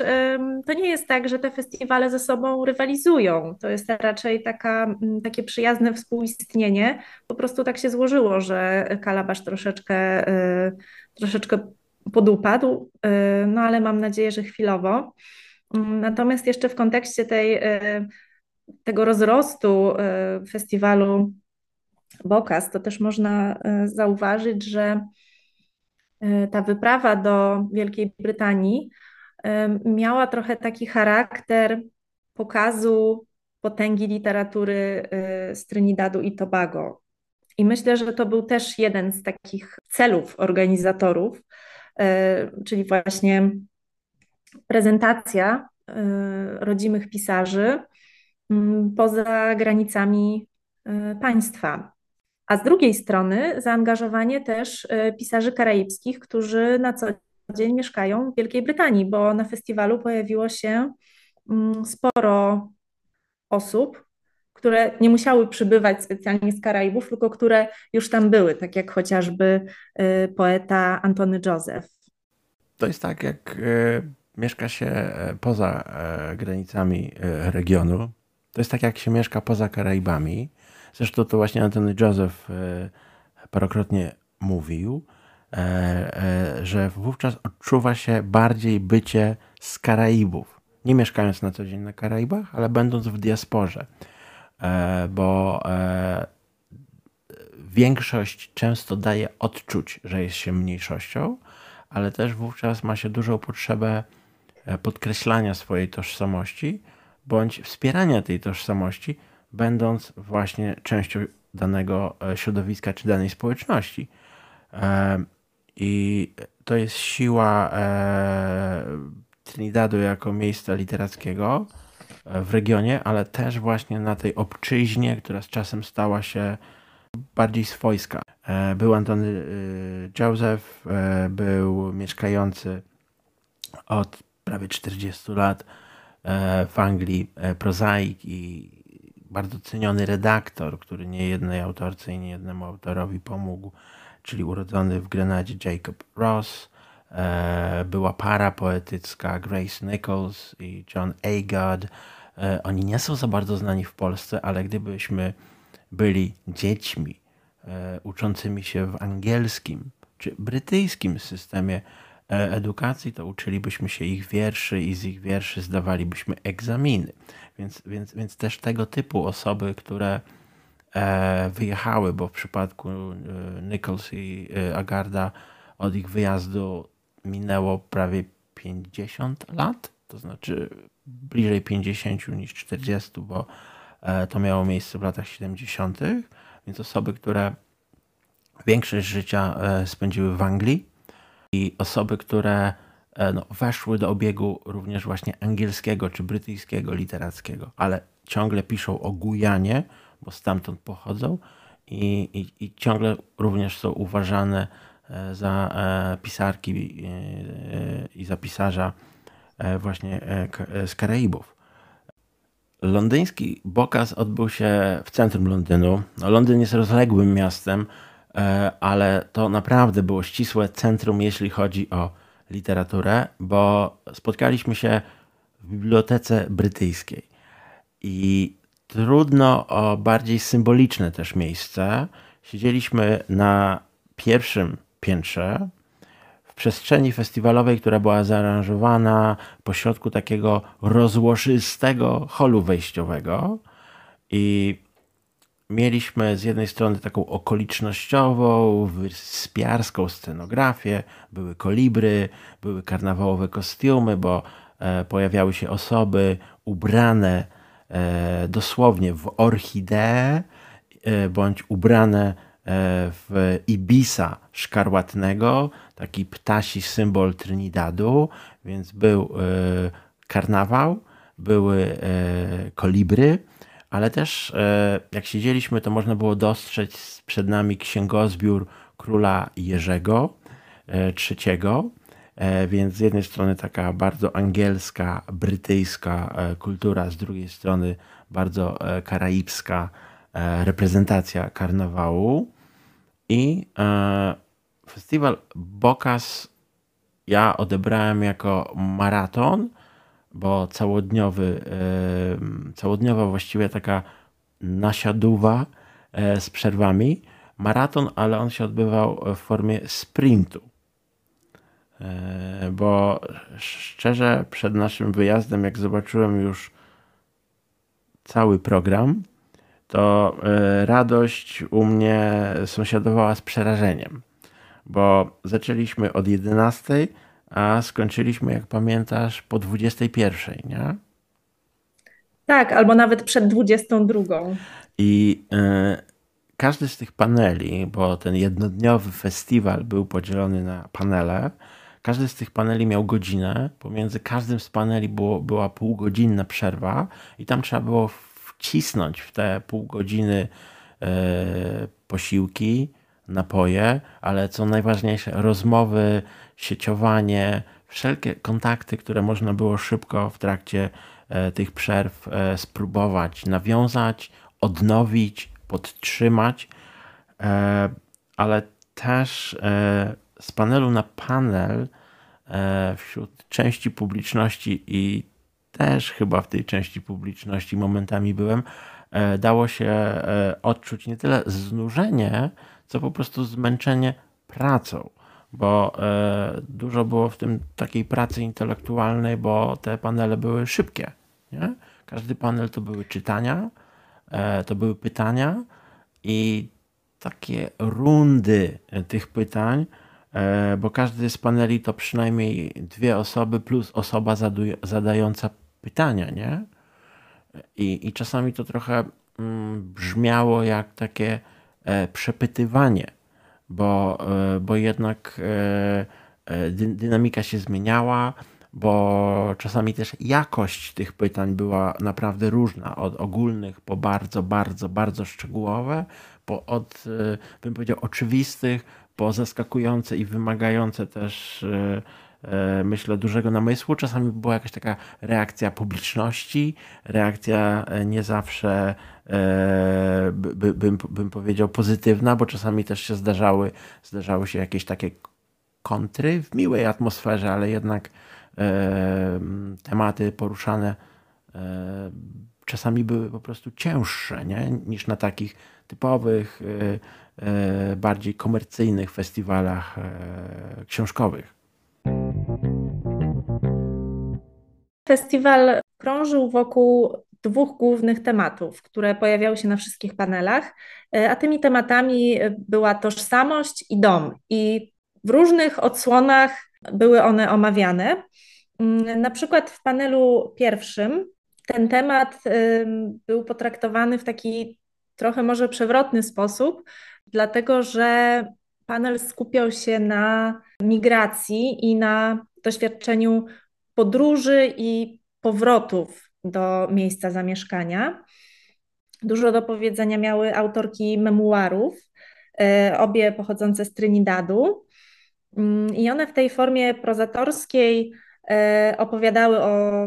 to nie jest tak, że te festiwale ze sobą rywalizują. To jest raczej taka, takie przyjazne współistnienie. Po prostu tak się złożyło, że Kalabasz troszeczkę, e, troszeczkę podupadł, e, no ale mam nadzieję, że chwilowo. Mm, natomiast jeszcze w kontekście tej, tego rozrostu festiwalu Bokas, to też można zauważyć, że ta wyprawa do Wielkiej Brytanii e, miała trochę taki charakter pokazu potęgi literatury e, z Trinidadu i Tobago. I myślę, że to był też jeden z takich celów organizatorów, czyli właśnie prezentacja rodzimych pisarzy poza granicami państwa. A z drugiej strony zaangażowanie też e, pisarzy karaibskich, którzy na co dzień mieszkają w Wielkiej Brytanii, bo na festiwalu pojawiło się mm, sporo osób, które nie musiały przybywać specjalnie z Karaibów, tylko które już tam były, tak jak chociażby e, poeta Antony Joseph. To jest tak, jak e, mieszka się poza granicami regionu. To jest tak, jak się mieszka poza Karaibami Zresztą to właśnie Antony Joseph e, parokrotnie mówił, e, e, że wówczas odczuwa się bardziej bycie z Karaibów. Nie mieszkając na co dzień na Karaibach, ale będąc w diasporze. Bo większość często daje odczuć, że jest się mniejszością, ale też wówczas ma się dużą potrzebę podkreślania swojej tożsamości bądź wspierania tej tożsamości będąc właśnie częścią danego e, środowiska czy danej społeczności. E, I to jest siła e, Trinidadu jako miejsca literackiego w regionie, ale też właśnie na tej obczyźnie, która z czasem stała się bardziej swojska. Był Antony Joseph, był mieszkający od prawie 40 lat w Anglii prozaik i bardzo ceniony redaktor, który nie jednej autorce i nie jednemu autorowi pomógł, czyli urodzony w Grenadzie Jacob Ross. E, była para poetycka Grace Nichols i John Agard. E, oni nie są za bardzo znani w Polsce, ale gdybyśmy byli dziećmi e, uczącymi się w angielskim czy brytyjskim systemie edukacji, to uczylibyśmy się ich wierszy i z ich wierszy zdawalibyśmy egzaminy. Więc, więc, więc też tego typu osoby, które e, wyjechały, bo w przypadku e, Nichols i e, Agarda od ich wyjazdu minęło prawie 50 lat, to znaczy bliżej 50 niż 40, bo to miało miejsce w latach 70., więc osoby, które większość życia spędziły w Anglii i osoby, które no, weszły do obiegu również właśnie angielskiego czy brytyjskiego literackiego, ale ciągle piszą o Gujanie, bo stamtąd pochodzą i, i, i ciągle również są uważane e, za e, pisarki i za pisarza właśnie z Karaibów. Londyński Bokas odbył się w centrum Londynu. No, Londyn jest rozległym miastem, ale to naprawdę było ścisłe centrum, jeśli chodzi o literaturę, bo spotkaliśmy się w bibliotece brytyjskiej i trudno o bardziej symboliczne też miejsce. Siedzieliśmy na pierwszym piętrze w przestrzeni festiwalowej, która była zaaranżowana pośrodku takiego rozłożystego holu wejściowego i mieliśmy z jednej strony taką okolicznościową, wyspiarską scenografię, były kolibry, były karnawałowe kostiumy, bo e, pojawiały się osoby ubrane e, dosłownie w orchideę, e, bądź ubrane w ibisa szkarłatnego, taki ptasi symbol Trinidadu, więc był karnawał, były kolibry, ale też e, jak siedzieliśmy, to można było dostrzec przed nami księgozbiór króla Jerzego III, e, e, więc z jednej strony taka bardzo angielska, brytyjska kultura, z drugiej strony bardzo karaibska reprezentacja karnawału. I festiwal Bokas ja odebrałem jako maraton, bo całodniowy, całodniowa właściwie taka nasiaduwa e, z przerwami. Maraton, ale on się odbywał w formie sprintu. E, bo szczerze, przed naszym wyjazdem, jak zobaczyłem już cały program, to e, radość u mnie sąsiadowała z przerażeniem, bo zaczęliśmy od 11, a skończyliśmy, jak pamiętasz, po 21, nie? Tak, albo nawet przed 22. I y, każdy z tych paneli, bo ten jednodniowy festiwal był podzielony na panele, każdy z tych paneli miał godzinę. Pomiędzy każdym z paneli było, była półgodzinna przerwa, i tam trzeba było wcisnąć w te pół godziny y, posiłki, napoje, ale co najważniejsze, rozmowy, sieciowanie, wszelkie kontakty, które można było szybko w trakcie e, tych przerw e, spróbować nawiązać, odnowić, podtrzymać, e, ale też z panelu na panel wśród części publiczności i też chyba w tej części publiczności momentami byłem, dało się odczuć nie tyle znużenie, co po prostu zmęczenie pracą bo e, dużo było w tym takiej pracy intelektualnej, bo te panele były szybkie. Nie? Każdy panel to były czytania, e, to były pytania i takie rundy tych pytań, e, bo każdy z paneli to przynajmniej dwie osoby plus osoba zadająca pytania, nie? I, i czasami to trochę mm, brzmiało jak takie przepytywanie bo, e, bo jednak e, e, dynamika się zmieniała, bo czasami też jakość tych pytań była naprawdę różna, od ogólnych po bardzo, bardzo, bardzo szczegółowe, po od, bym powiedział, oczywistych, po zaskakujące i wymagające też myślę, dużego namysłu. Czasami była jakaś taka reakcja publiczności, reakcja nie zawsze E, by, bym, bym powiedział, pozytywna, bo czasami też się zdarzały, zdarzały się jakieś takie kontry w miłej atmosferze, ale jednak e, tematy poruszane e, czasami były po prostu cięższe nie? niż na takich typowych, e, e bardziej komercyjnych festiwalach e, książkowych. Festiwal krążył wokół dwóch głównych tematów, które pojawiały się na wszystkich panelach, e, a tymi tematami była tożsamość i dom. I w różnych odsłonach były one omawiane. Mm, na przykład w panelu pierwszym ten temat był potraktowany w taki trochę może przewrotny sposób, dlatego że panel skupiał się na migracji i na doświadczeniu podróży i powrotów do miejsca zamieszkania. Dużo do powiedzenia miały autorki memuarów, e, obie pochodzące z Trinidadu. Mm, I one w tej formie prozatorskiej e, opowiadały o,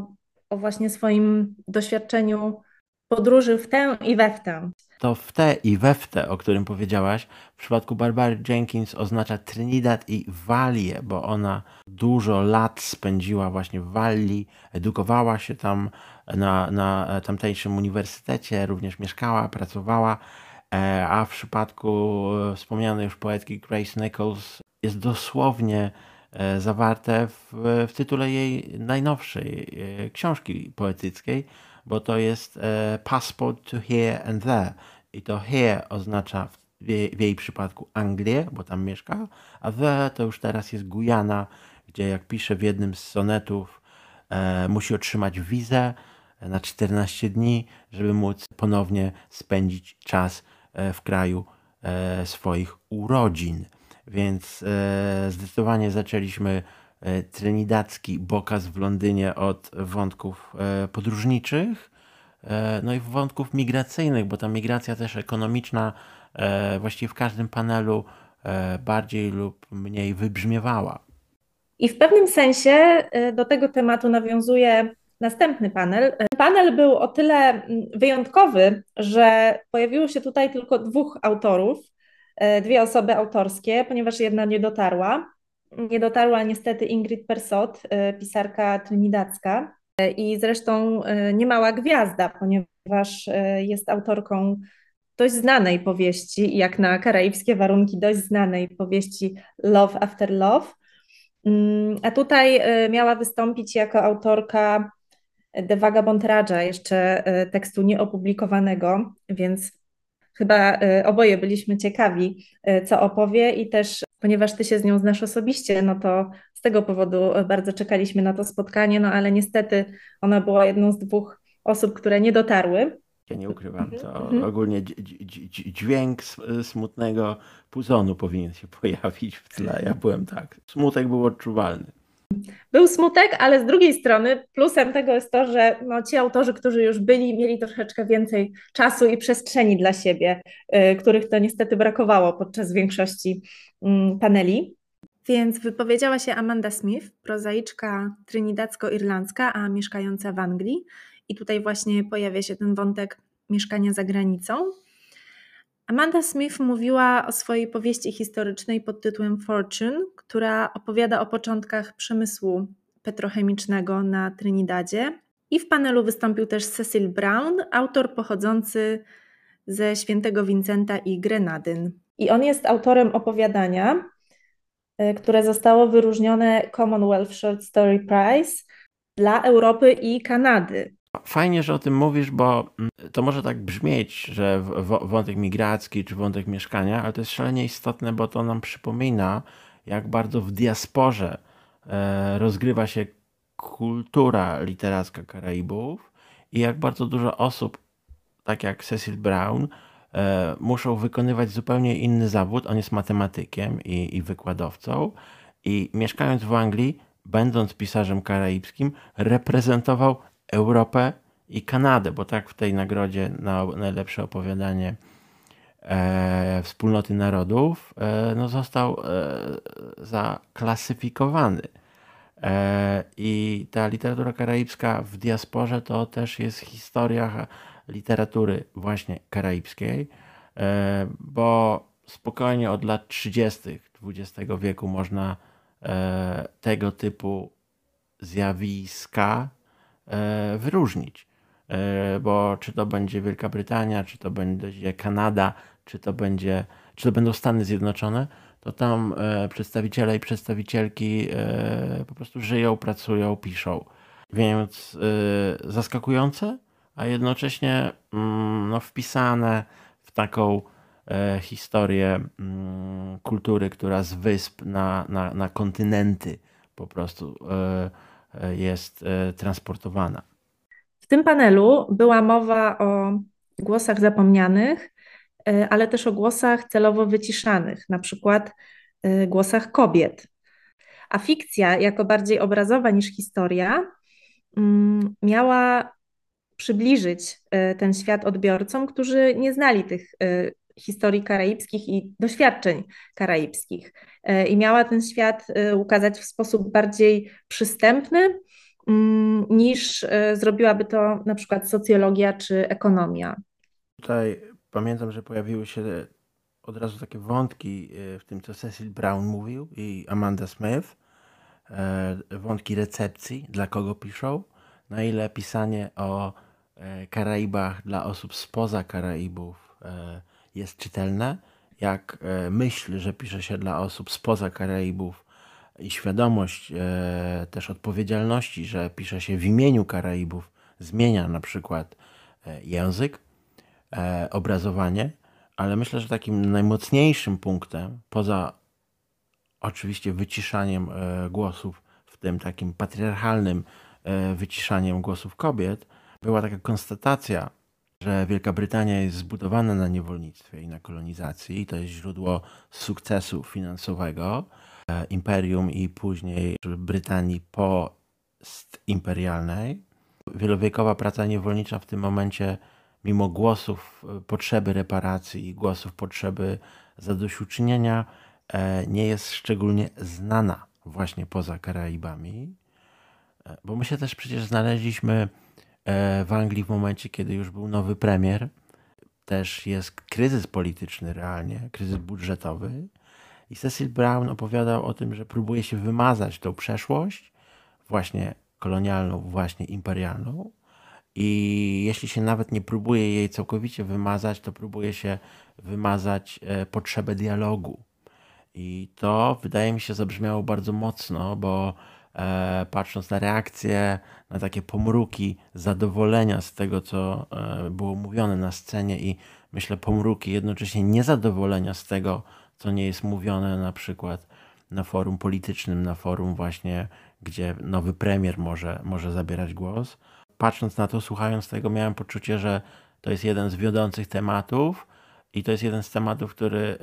o właśnie swoim doświadczeniu podróży w tę i we w tę to w te i we w te, o którym powiedziałaś, w przypadku Barbary Jenkins oznacza Trinidad i Wallie, bo ona dużo lat spędziła właśnie w Walii, edukowała się tam na, na tamtejszym uniwersytecie, również mieszkała, pracowała, e, a w przypadku e, wspomnianej już poetki Grace Nichols jest dosłownie e, zawarte w, w tytule jej najnowszej książki poetyckiej, bo to jest passport to here and there. I to here oznacza w, w jej przypadku Anglię, bo tam mieszka, a there to już teraz jest Gujana, gdzie jak pisze w jednym z sonetów, e, musi otrzymać wizę na 14 dni, żeby móc ponownie spędzić czas e, w kraju e, swoich urodzin. Więc e, zdecydowanie zaczęliśmy E, trinidadzki bokaz w Londynie od wątków e, podróżniczych, e, no i wątków migracyjnych, bo ta migracja też ekonomiczna właściwie w każdym panelu bardziej lub mniej wybrzmiewała. I w pewnym sensie do tego tematu nawiązuje następny panel. Panel był o tyle mm, wyjątkowy, że pojawiło się tutaj tylko dwóch autorów, dwie osoby autorskie, ponieważ jedna nie dotarła. nie dotarła niestety Ingrid Persot, pisarka trinidadzka. I zresztą niemała gwiazda, ponieważ jest autorką dość znanej powieści, jak na karaibskie warunki, dość znanej powieści Love After Love. Mm, a tutaj miała wystąpić jako autorka The Vagabond Raja, jeszcze tekstu nieopublikowanego, więc chyba oboje byliśmy ciekawi, co opowie i też ponieważ ty się z nią znasz osobiście, no to z tego powodu bardzo czekaliśmy na to spotkanie, no ale niestety ona była jedną z dwóch osób, które nie dotarły. Ja nie ukrywam, to mhm. ogólnie dźwięk smutnego puzonu powinien się pojawić w tle. Ja byłem tak. Smutek był odczuwalny. Był smutek, ale z drugiej strony plusem tego jest to, że no, ci autorzy, którzy już byli, mieli troszeczkę więcej czasu i przestrzeni dla siebie, y, których to niestety brakowało podczas większości y, paneli. Więc wypowiedziała się Amanda Smith, prozaiczka trinidadzko-irlandzka, a mieszkająca w Anglii. I tutaj właśnie pojawia się ten wątek mieszkania za granicą. Amanda Smith mówiła o swojej powieści historycznej pod tytułem Fortune, która opowiada o początkach przemysłu petrochemicznego na Trinidadzie. I w panelu wystąpił też Cecil Brown, autor pochodzący ze świętego Vincenta i Grenadyn. I on jest autorem opowiadania, e, które zostało wyróżnione Commonwealth Short Story Prize dla Europy i Kanady. Fajnie, że o tym mówisz, bo mm, to może tak brzmieć, że wątek migracki czy wątek mieszkania, ale to jest szalenie istotne, bo to nam przypomina, jak bardzo w diasporze e, rozgrywa się kultura literacka Karaibów i jak bardzo dużo osób, tak jak Cecil Brown, e, muszą wykonywać zupełnie inny zawód. On jest matematykiem i, i wykładowcą i mieszkając w Anglii, będąc pisarzem karaibskim, reprezentował Europę i Kanadę, bo tak w tej nagrodzie na najlepsze opowiadanie e, wspólnoty narodów e, no został e, zaklasyfikowany. E, I ta literatura karaibska w diasporze to też jest historia literatury właśnie karaibskiej, e, bo spokojnie od lat 30. XX wieku można e, tego typu zjawiska wyróżnić. E, bo czy to będzie Wielka Brytania, czy to będzie Kanada, czy to, będzie, czy to będą Stany Zjednoczone, to tam e, przedstawiciele i przedstawicielki po prostu żyją, pracują, piszą. Więc zaskakujące, a jednocześnie mm, no, wpisane w taką historię mm, kultury, która z wysp na, na, na kontynenty po prostu jest e, transportowana. W tym panelu była mowa o głosach zapomnianych, e, ale też o głosach celowo wyciszanych, na przykład e, głosach kobiet. A fikcja, jako bardziej obrazowa niż historia, mm, miała przybliżyć ten świat odbiorcom, którzy nie znali tych historii karaibskich i doświadczeń karaibskich. E, I miała ten świat e, ukazać w sposób bardziej przystępny mm, niż e, zrobiłaby to na przykład socjologia czy ekonomia. Tutaj pamiętam, że pojawiły się od razu takie wątki w tym, co Cecil Brown mówił i Amanda Smith. Wątki recepcji, dla kogo piszą, na ile pisanie o Karaibach dla osób spoza Karaibów jest czytelne, jak e, myśl, że pisze się dla osób spoza Karaibów i świadomość e, też odpowiedzialności, że pisze się w imieniu Karaibów, zmienia na przykład e, język, obrazowanie, ale myślę, że takim najmocniejszym punktem, poza oczywiście wyciszaniem głosów, w tym takim patriarchalnym wyciszaniem głosów kobiet, była taka konstatacja że Wielka Brytania jest zbudowana na niewolnictwie i na kolonizacji. To jest źródło sukcesu finansowego e, imperium i później Brytanii postimperialnej. Wielowiekowa praca niewolnicza w tym momencie, mimo głosów e, potrzeby reparacji i głosów potrzeby zadośćuczynienia, e, nie jest szczególnie znana właśnie poza Karaibami. Bo my się też przecież znaleźliśmy w Anglii w momencie, kiedy już był nowy premier. Też jest kryzys polityczny realnie, kryzys budżetowy I Cecil Brown opowiadał o tym, że próbuje się wymazać tą przeszłość, właśnie kolonialną, właśnie imperialną. I jeśli się nawet nie próbuje jej całkowicie wymazać, to próbuje się wymazać e, potrzebę dialogu. I to wydaje mi się zabrzmiało bardzo mocno, bo e, patrząc na reakcje, na takie pomruki zadowolenia z tego, co e, było mówione na scenie i myślę pomruki jednocześnie niezadowolenia z tego, co nie jest mówione na przykład na forum politycznym, na forum właśnie, gdzie nowy premier może, może zabierać głos. Patrząc na to, słuchając tego, miałem poczucie, że to jest jeden z wiodących tematów i to jest jeden z tematów, który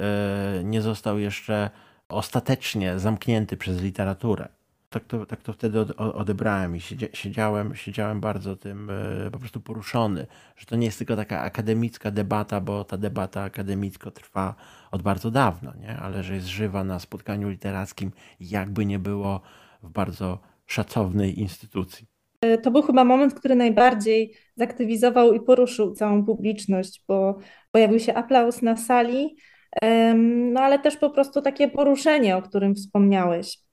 e, nie został jeszcze ostatecznie zamknięty przez literaturę tak to, tak to wtedy odebrałem i siedziałem, siedziałem bardzo tym e, po prostu poruszony, że to nie jest tylko taka akademicka debata, bo ta debata akademicka trwa od bardzo dawna, nie? ale że jest żywa na spotkaniu literackim, jakby nie było w bardzo szacownej instytucji. E, to był chyba moment, który najbardziej zaktywizował i poruszył całą publiczność, bo pojawił się aplauz na sali, no ale też po prostu takie poruszenie, o którym wspomniałeś.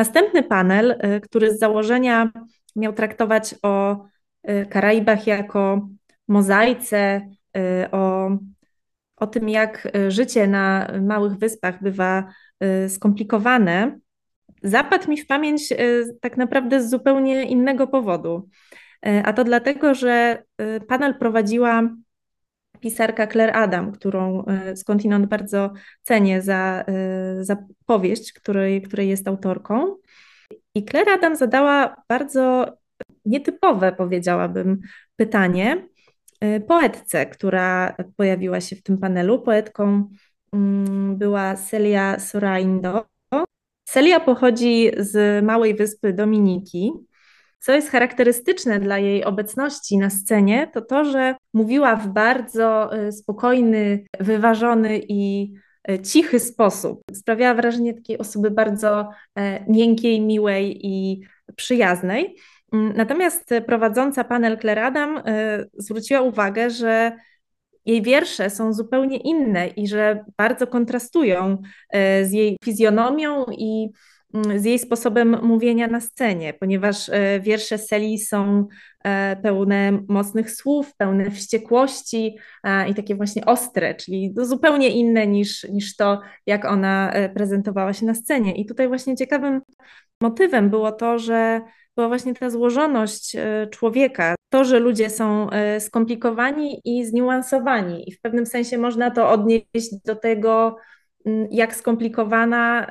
Następny panel, y, który z założenia miał traktować o y, Karaibach jako mozaice, y, o, o tym, jak życie na małych wyspach bywa skomplikowane, zapadł mi w pamięć tak naprawdę z zupełnie innego powodu. A to dlatego, że panel prowadziła pisarka Claire Adam, którą skądinąd bardzo cenię za, za powieść, której, której jest autorką. I Claire Adam zadała bardzo nietypowe, powiedziałabym, pytanie y, poetce, która pojawiła się w tym panelu. Poetką mm, była Celia Soraindo. Celia pochodzi z małej wyspy Dominiki. Co jest charakterystyczne dla jej obecności na scenie, to to, że mówiła w bardzo y, spokojny, wyważony i y, cichy sposób. Sprawiała wrażenie takiej osoby bardzo e, miękkiej, miłej i przyjaznej. Mm, natomiast prowadząca panel Claire Adam y, zwróciła uwagę, że jej wiersze są zupełnie inne i że bardzo kontrastują z jej fizjonomią i z jej sposobem mówienia na scenie, ponieważ e, wiersze Seli są e, pełne mocnych słów, pełne wściekłości i takie właśnie ostre, czyli zupełnie inne niż, niż to, jak ona e, prezentowała się na scenie. I tutaj właśnie ciekawym motywem było to, że była właśnie ta złożoność człowieka, to, że ludzie są skomplikowani i zniuansowani, i w pewnym sensie można to odnieść do tego, mm, jak skomplikowana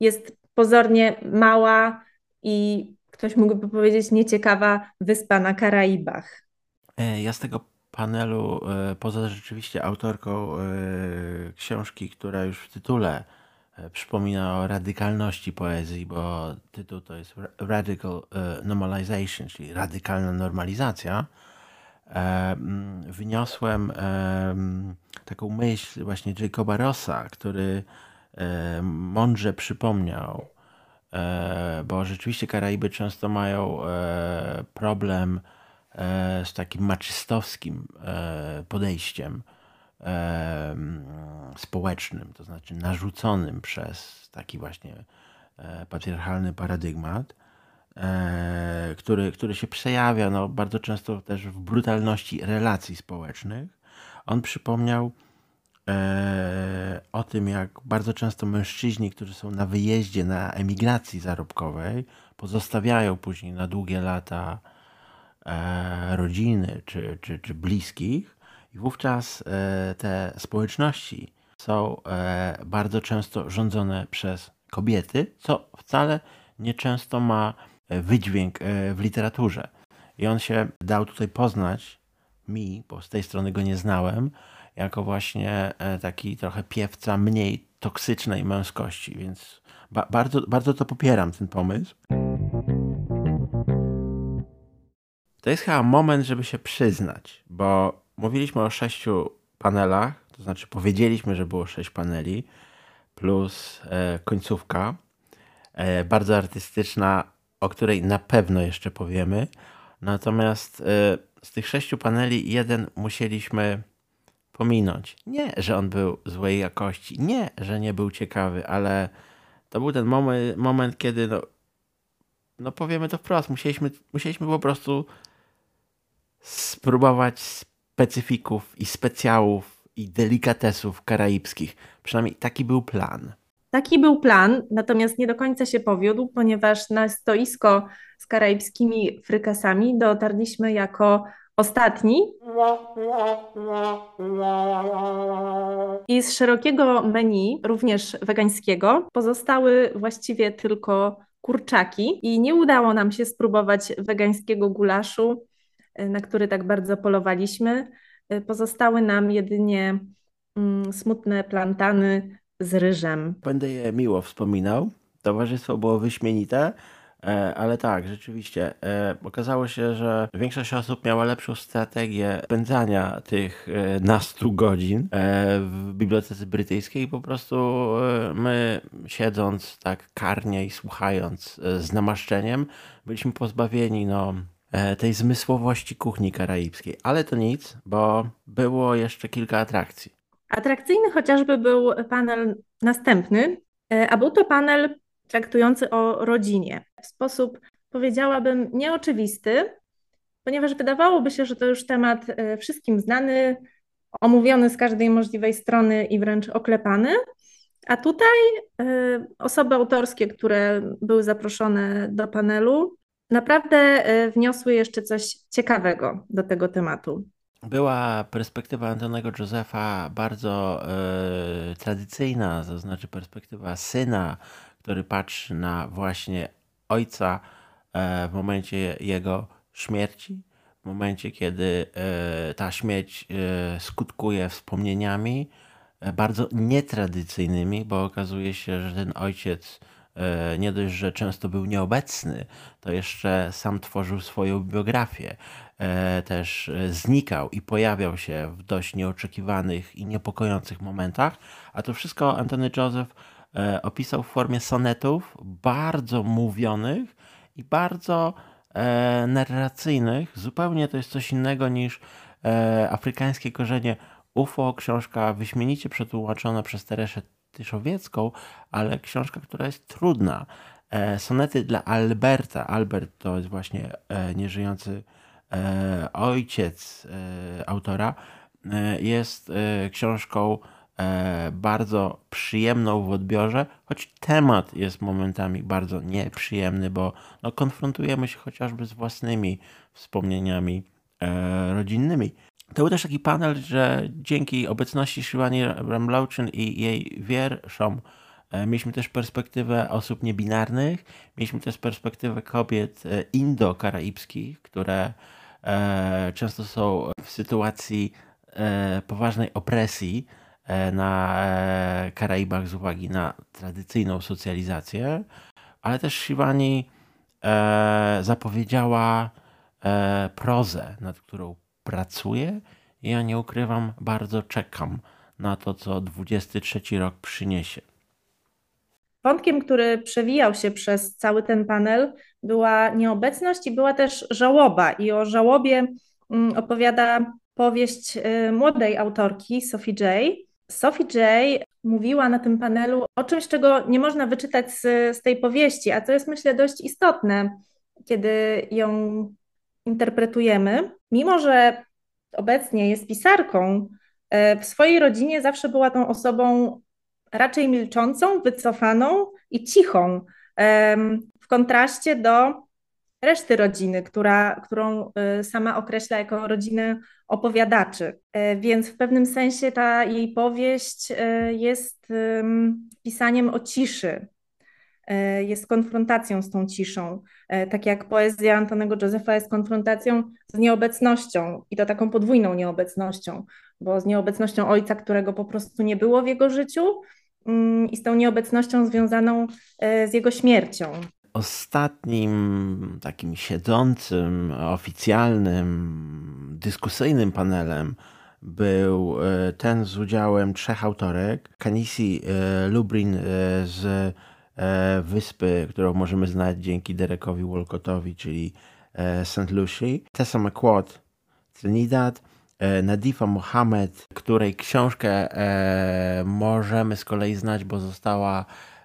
jest pozornie mała i ktoś mógłby powiedzieć nieciekawa wyspa na Karaibach. E, ja z tego panelu, e, poza rzeczywiście autorką e, książki, która już w tytule przypomina o radykalności poezji, bo tytuł to jest Radical Normalization, czyli radykalna normalizacja, wyniosłem taką myśl właśnie Jacoba Rossa, który mądrze przypomniał, e, bo rzeczywiście Karaiby często mają e, problem z takim maczystowskim podejściem społecznym, to znaczy narzuconym przez taki właśnie patriarchalny paradygmat, który, który się przejawia no, bardzo często też w brutalności relacji społecznych. On przypomniał E, o tym, jak bardzo często mężczyźni, którzy są na wyjeździe, na emigracji zarobkowej, pozostawiają później na długie lata e, rodziny czy, czy, czy bliskich, i wówczas e, te społeczności są bardzo często rządzone przez kobiety, co wcale nieczęsto ma wydźwięk w literaturze. I on się dał tutaj poznać mi, bo z tej strony go nie znałem, jako właśnie e, taki trochę piewca mniej toksycznej męskości, więc ba bardzo, bardzo to popieram, ten pomysł. To jest chyba moment, żeby się przyznać, bo mówiliśmy o sześciu panelach, to znaczy powiedzieliśmy, że było sześć paneli, plus e, końcówka, e, bardzo artystyczna, o której na pewno jeszcze powiemy. Natomiast e, z tych sześciu paneli jeden musieliśmy pominąć. Nie, że on był złej jakości, nie, że nie był ciekawy, ale to był ten moment, moment kiedy, no, no powiemy to wprost, musieliśmy, musieliśmy po prostu spróbować specyfików i specjałów i delikatesów karaibskich. Przynajmniej taki był plan. Taki był plan, natomiast nie do końca się powiódł, ponieważ na stoisko z karaibskimi frykasami dotarliśmy jako ostatni. I z szerokiego menu, również wegańskiego, pozostały właściwie tylko kurczaki i nie udało nam się spróbować wegańskiego gulaszu, na który tak bardzo polowaliśmy. Pozostały nam jedynie mm, smutne plantany z ryżem. Będę je miło wspominał. Towarzystwo było wyśmienite. E, ale tak, rzeczywiście, e, okazało się, że większość osób miała lepszą strategię spędzania tych e, nastu godzin w bibliotece brytyjskiej po prostu my siedząc tak karnie i słuchając z namaszczeniem, byliśmy pozbawieni no, tej zmysłowości kuchni karaibskiej. Ale to nic, bo było jeszcze kilka atrakcji. Atrakcyjny chociażby był panel następny, a był to panel traktujący o rodzinie w sposób, powiedziałabym, nieoczywisty, ponieważ wydawałoby się, że to już temat e, wszystkim znany, omówiony z każdej możliwej strony i wręcz oklepany. A tutaj e, osoby autorskie, które były zaproszone do panelu, naprawdę e, wniosły jeszcze coś ciekawego do tego tematu. Była perspektywa Antonego Józefa bardzo tradycyjna, to znaczy perspektywa syna, który patrzy na właśnie ojca e, w momencie jego śmierci, w momencie, kiedy e, ta śmierć e, skutkuje wspomnieniami bardzo nietradycyjnymi, bo okazuje się, że ten ojciec nie dość, że często był nieobecny, to jeszcze sam tworzył swoją biografię. Też znikał i pojawiał się w dość nieoczekiwanych i niepokojących momentach, a to wszystko Antony Joseph opisał w formie sonetów bardzo mówionych i bardzo e, narracyjnych. Zupełnie to jest coś innego niż e, afrykańskie korzenie UFO, książka wyśmienicie przetłumaczona przez Tereszę Tyszowiecką, ale książka, która jest trudna. Sonety dla Alberta. Albert to jest właśnie nieżyjący ojciec autora. Jest książką E, bardzo przyjemną w odbiorze, choć temat jest momentami bardzo nieprzyjemny, bo no, konfrontujemy się chociażby z własnymi wspomnieniami e, rodzinnymi. To był też taki panel, że dzięki obecności Shivani Ramlauchin i jej wierszom e, mieliśmy też perspektywę osób niebinarnych, mieliśmy też perspektywę kobiet e, indo-karaibskich, które e, często są w sytuacji e, poważnej opresji, E, na e, Karaibach z uwagi na tradycyjną socjalizację, ale też Shivani e, zapowiedziała prozę, nad którą pracuję i ja nie ukrywam, bardzo czekam na to, co 23 rok przyniesie. Wątkiem, który przewijał się przez cały ten panel, była nieobecność i była też żałoba. I o żałobie mm, opowiada powieść młodej autorki Sophie J., Sophie J. mówiła na tym panelu o czymś, czego nie można wyczytać z, z tej powieści, a co jest myślę dość istotne, kiedy ją interpretujemy. Mimo, że obecnie jest pisarką, e, w swojej rodzinie zawsze była tą osobą raczej milczącą, wycofaną i cichą, w kontraście do reszty rodziny, która, którą y, sama określa jako rodzinę opowiadaczy. E, więc w pewnym sensie ta jej powieść e, jest pisaniem o ciszy, jest konfrontacją z tą ciszą. Tak jak poezja Antonego Józefa jest konfrontacją z nieobecnością i to taką podwójną nieobecnością, bo z nieobecnością ojca, którego po prostu nie było w jego życiu i z tą nieobecnością związaną z jego śmiercią. Ostatnim takim siedzącym, oficjalnym, dyskusyjnym panelem był e, ten z udziałem trzech autorek. Kanisi e, Lubrin e, z wyspy, którą możemy znać dzięki Derekowi Walcottowi, czyli St. Lucie. Tessa McQuad, Trinidad Nadifa Mohamed, której książkę możemy z kolei znać, bo została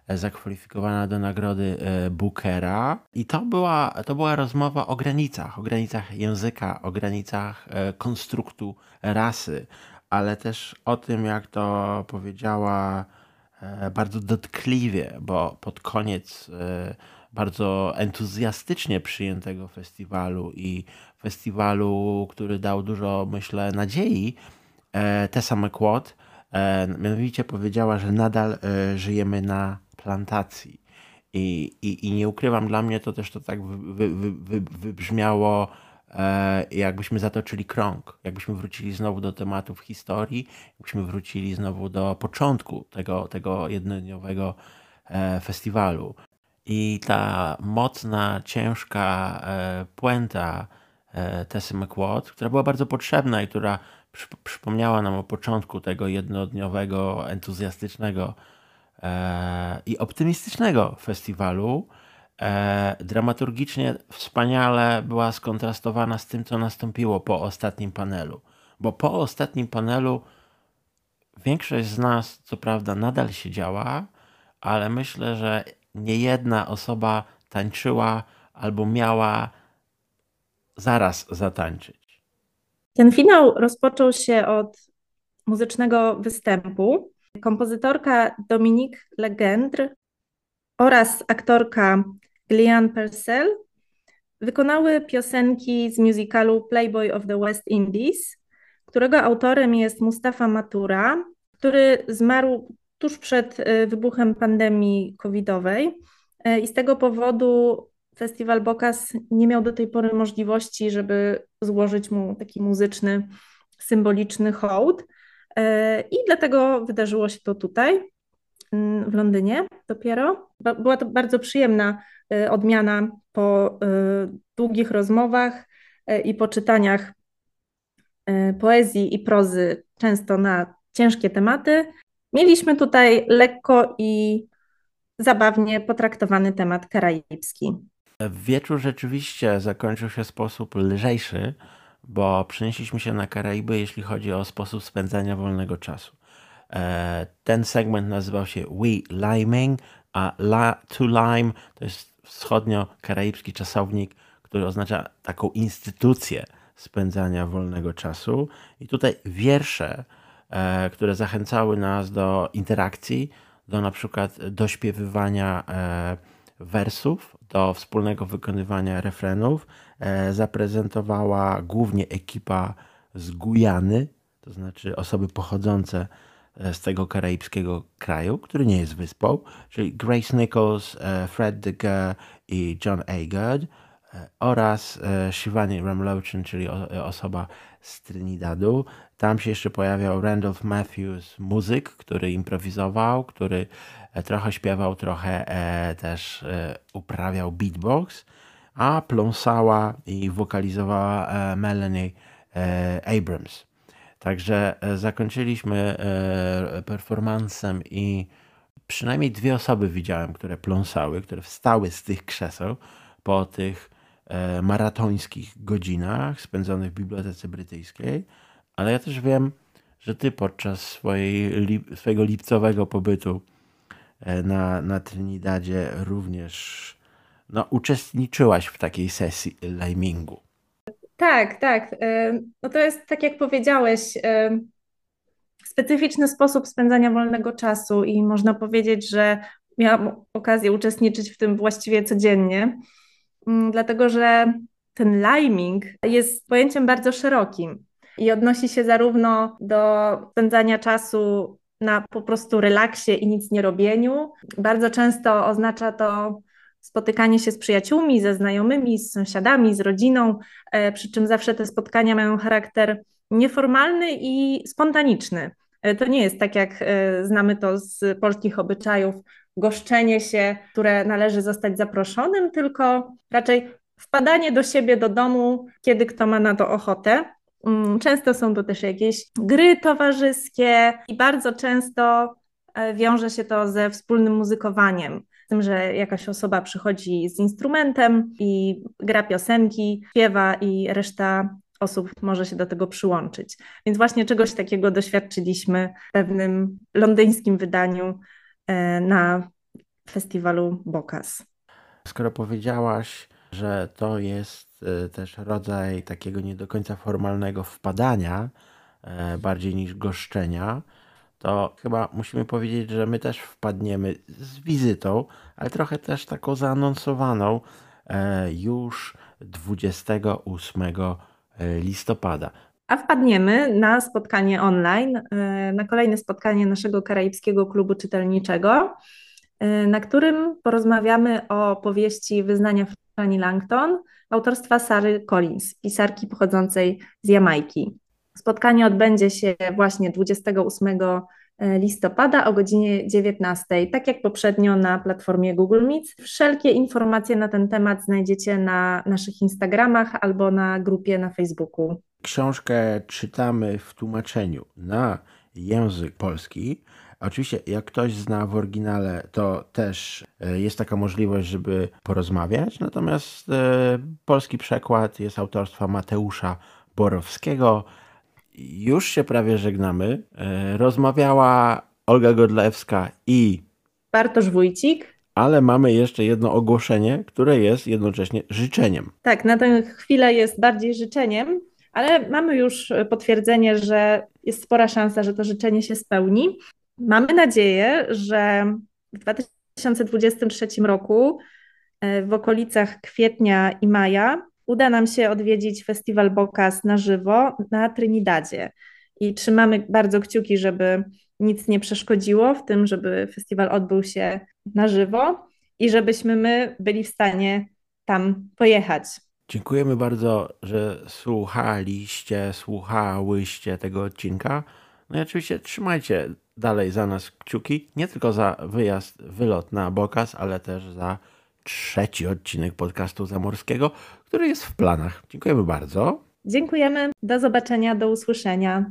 zakwalifikowana do nagrody Bookera. I to była, to była rozmowa o granicach, o granicach języka, o granicach konstruktu rasy, ale też o tym, jak to powiedziała bardzo dotkliwie, bo pod koniec bardzo entuzjastycznie przyjętego festiwalu i festiwalu, który dał dużo, myślę, nadziei, e, Tessa e, mianowicie powiedziała, że nadal e, żyjemy na plantacji. I, i, I nie ukrywam, dla mnie to też to tak wy, wy, wy, wybrzmiało, jakbyśmy zatoczyli krąg, jakbyśmy wrócili znowu do tematów historii, jakbyśmy wrócili znowu do początku tego, tego jednodniowego festiwalu. I ta mocna, ciężka e, puenta e, Tessy McWatt, która była bardzo potrzebna i która przypomniała nam o początku tego jednodniowego, entuzjastycznego e, i optymistycznego festiwalu, dramaturgicznie wspaniale była skontrastowana z tym, co nastąpiło po ostatnim panelu. Bo po ostatnim panelu większość z nas, co prawda, nadal siedziała, ale myślę, że nie jedna osoba tańczyła albo miała zaraz zatańczyć. Ten finał rozpoczął się od muzycznego występu. Kompozytorka Dominique Legendre oraz aktorka Gillian Purcell wykonały piosenki z musicalu Playboy of the West Indies, którego autorem jest Mustafa Matura, który zmarł tuż przed e, wybuchem pandemii covidowej e, i z tego powodu Festiwal Bokas nie miał do tej pory możliwości, żeby złożyć mu taki muzyczny, symboliczny hołd. E, I dlatego wydarzyło się to tutaj, mm, w Londynie dopiero. Była to bardzo przyjemna odmiana po długich rozmowach i po czytaniach poezji i prozy, często na ciężkie tematy. Mieliśmy tutaj lekko i zabawnie potraktowany temat karaibski. Wieczór rzeczywiście zakończył się w sposób lżejszy, bo przenieśliśmy się na Karaiby, jeśli chodzi o sposób spędzania wolnego czasu. E, ten segment nazywał się We Liming, a La to Lime to jest wschodnio-karaibski czasownik, który oznacza taką instytucję spędzania wolnego czasu. I tutaj wiersze E, które zachęcały nas do interakcji, do na przykład dośpiewywania e, wersów, do wspólnego wykonywania refrenów. E, zaprezentowała głównie ekipa z Gujany, to znaczy osoby pochodzące z tego karaibskiego kraju, który nie jest wyspą, czyli Grace Nichols, Fred Deger i John Agard oraz Shivani Ramlochan, czyli osoba z Trinidadu. Tam się jeszcze pojawiał Randolph Matthews, muzyk, który improwizował, który e, trochę śpiewał, trochę e, też e, uprawiał beatbox, a pląsała i wokalizowała e, Melanie Abrams. Także zakończyliśmy performancem i przynajmniej dwie osoby widziałem, które pląsały, które wstały z tych krzeseł po tych maratońskich godzinach spędzonych w Bibliotece Brytyjskiej ale ja też wiem, że ty podczas swojej, swojego lipcowego pobytu na, na Trinidadzie również no, uczestniczyłaś w takiej sesji limingu. Tak, tak. E, no to jest, tak jak powiedziałeś, e, specyficzny sposób spędzania wolnego czasu i można powiedzieć, że miałam okazję uczestniczyć w tym właściwie codziennie, mm, dlatego że ten liming jest pojęciem bardzo szerokim i odnosi się zarówno do spędzania czasu na po prostu relaksie i nic nie robieniu. Bardzo często oznacza to spotykanie się z przyjaciółmi, ze znajomymi, z sąsiadami, z rodziną, e, przy czym zawsze te spotkania mają charakter nieformalny i spontaniczny. E, to nie jest tak, jak e, znamy to z polskich obyczajów, goszczenie się, które należy zostać zaproszonym, tylko raczej wpadanie do siebie do domu, kiedy kto ma na to ochotę. Mm, często są to też jakieś gry towarzyskie i bardzo często e, wiąże się to ze wspólnym muzykowaniem. Z tym, że jakaś osoba przychodzi z instrumentem i gra piosenki, śpiewa i reszta osób może się do tego przyłączyć. Więc właśnie czegoś takiego doświadczyliśmy w pewnym londyńskim wydaniu e, na festiwalu Bokas. Skoro powiedziałaś, że to jest e, też rodzaj takiego nie do końca formalnego wpadania, e, bardziej niż goszczenia, to chyba musimy powiedzieć, że my też wpadniemy z wizytą, ale trochę też taką zaanonsowaną już 28 listopada. A wpadniemy na spotkanie online, e, na kolejne spotkanie naszego Karaibskiego Klubu Czytelniczego, e, na którym porozmawiamy o powieści Wyznania Fanny Langton autorstwa Sary Collins, pisarki pochodzącej z Jamajki. Spotkanie odbędzie się właśnie 28 E, listopada o godzinie 19, tak jak poprzednio na platformie Google Meet. Wszelkie informacje na ten temat znajdziecie na naszych Instagramach albo na grupie na Facebooku. Książkę czytamy w tłumaczeniu na język polski. Oczywiście, jak ktoś zna w oryginale, to też e, jest taka możliwość, żeby porozmawiać. Natomiast e, polski przekład jest autorstwa Mateusza Borowskiego już się prawie żegnamy. E, rozmawiała Olga Godlewska i Bartosz Wójcik. Ale mamy jeszcze jedno ogłoszenie, które jest jednocześnie życzeniem. Tak, na tę chwilę jest bardziej życzeniem, ale mamy już potwierdzenie, że jest spora szansa, że to życzenie się spełni. Mamy nadzieję, że w 2023 roku e, w okolicach kwietnia i maja uda nam się odwiedzić festiwal Bokas na żywo na Trinidadzie. I trzymamy bardzo kciuki, żeby nic nie przeszkodziło w tym, żeby festiwal odbył się na żywo i żebyśmy my byli w stanie tam pojechać. Dziękujemy bardzo, że słuchaliście, słuchałyście tego odcinka. No i oczywiście trzymajcie dalej za nas kciuki, nie tylko za wyjazd, wylot na Bokas, ale też za trzeci odcinek podcastu Zamorskiego, który jest w planach. Dziękujemy bardzo. Dziękujemy. Do zobaczenia, do usłyszenia.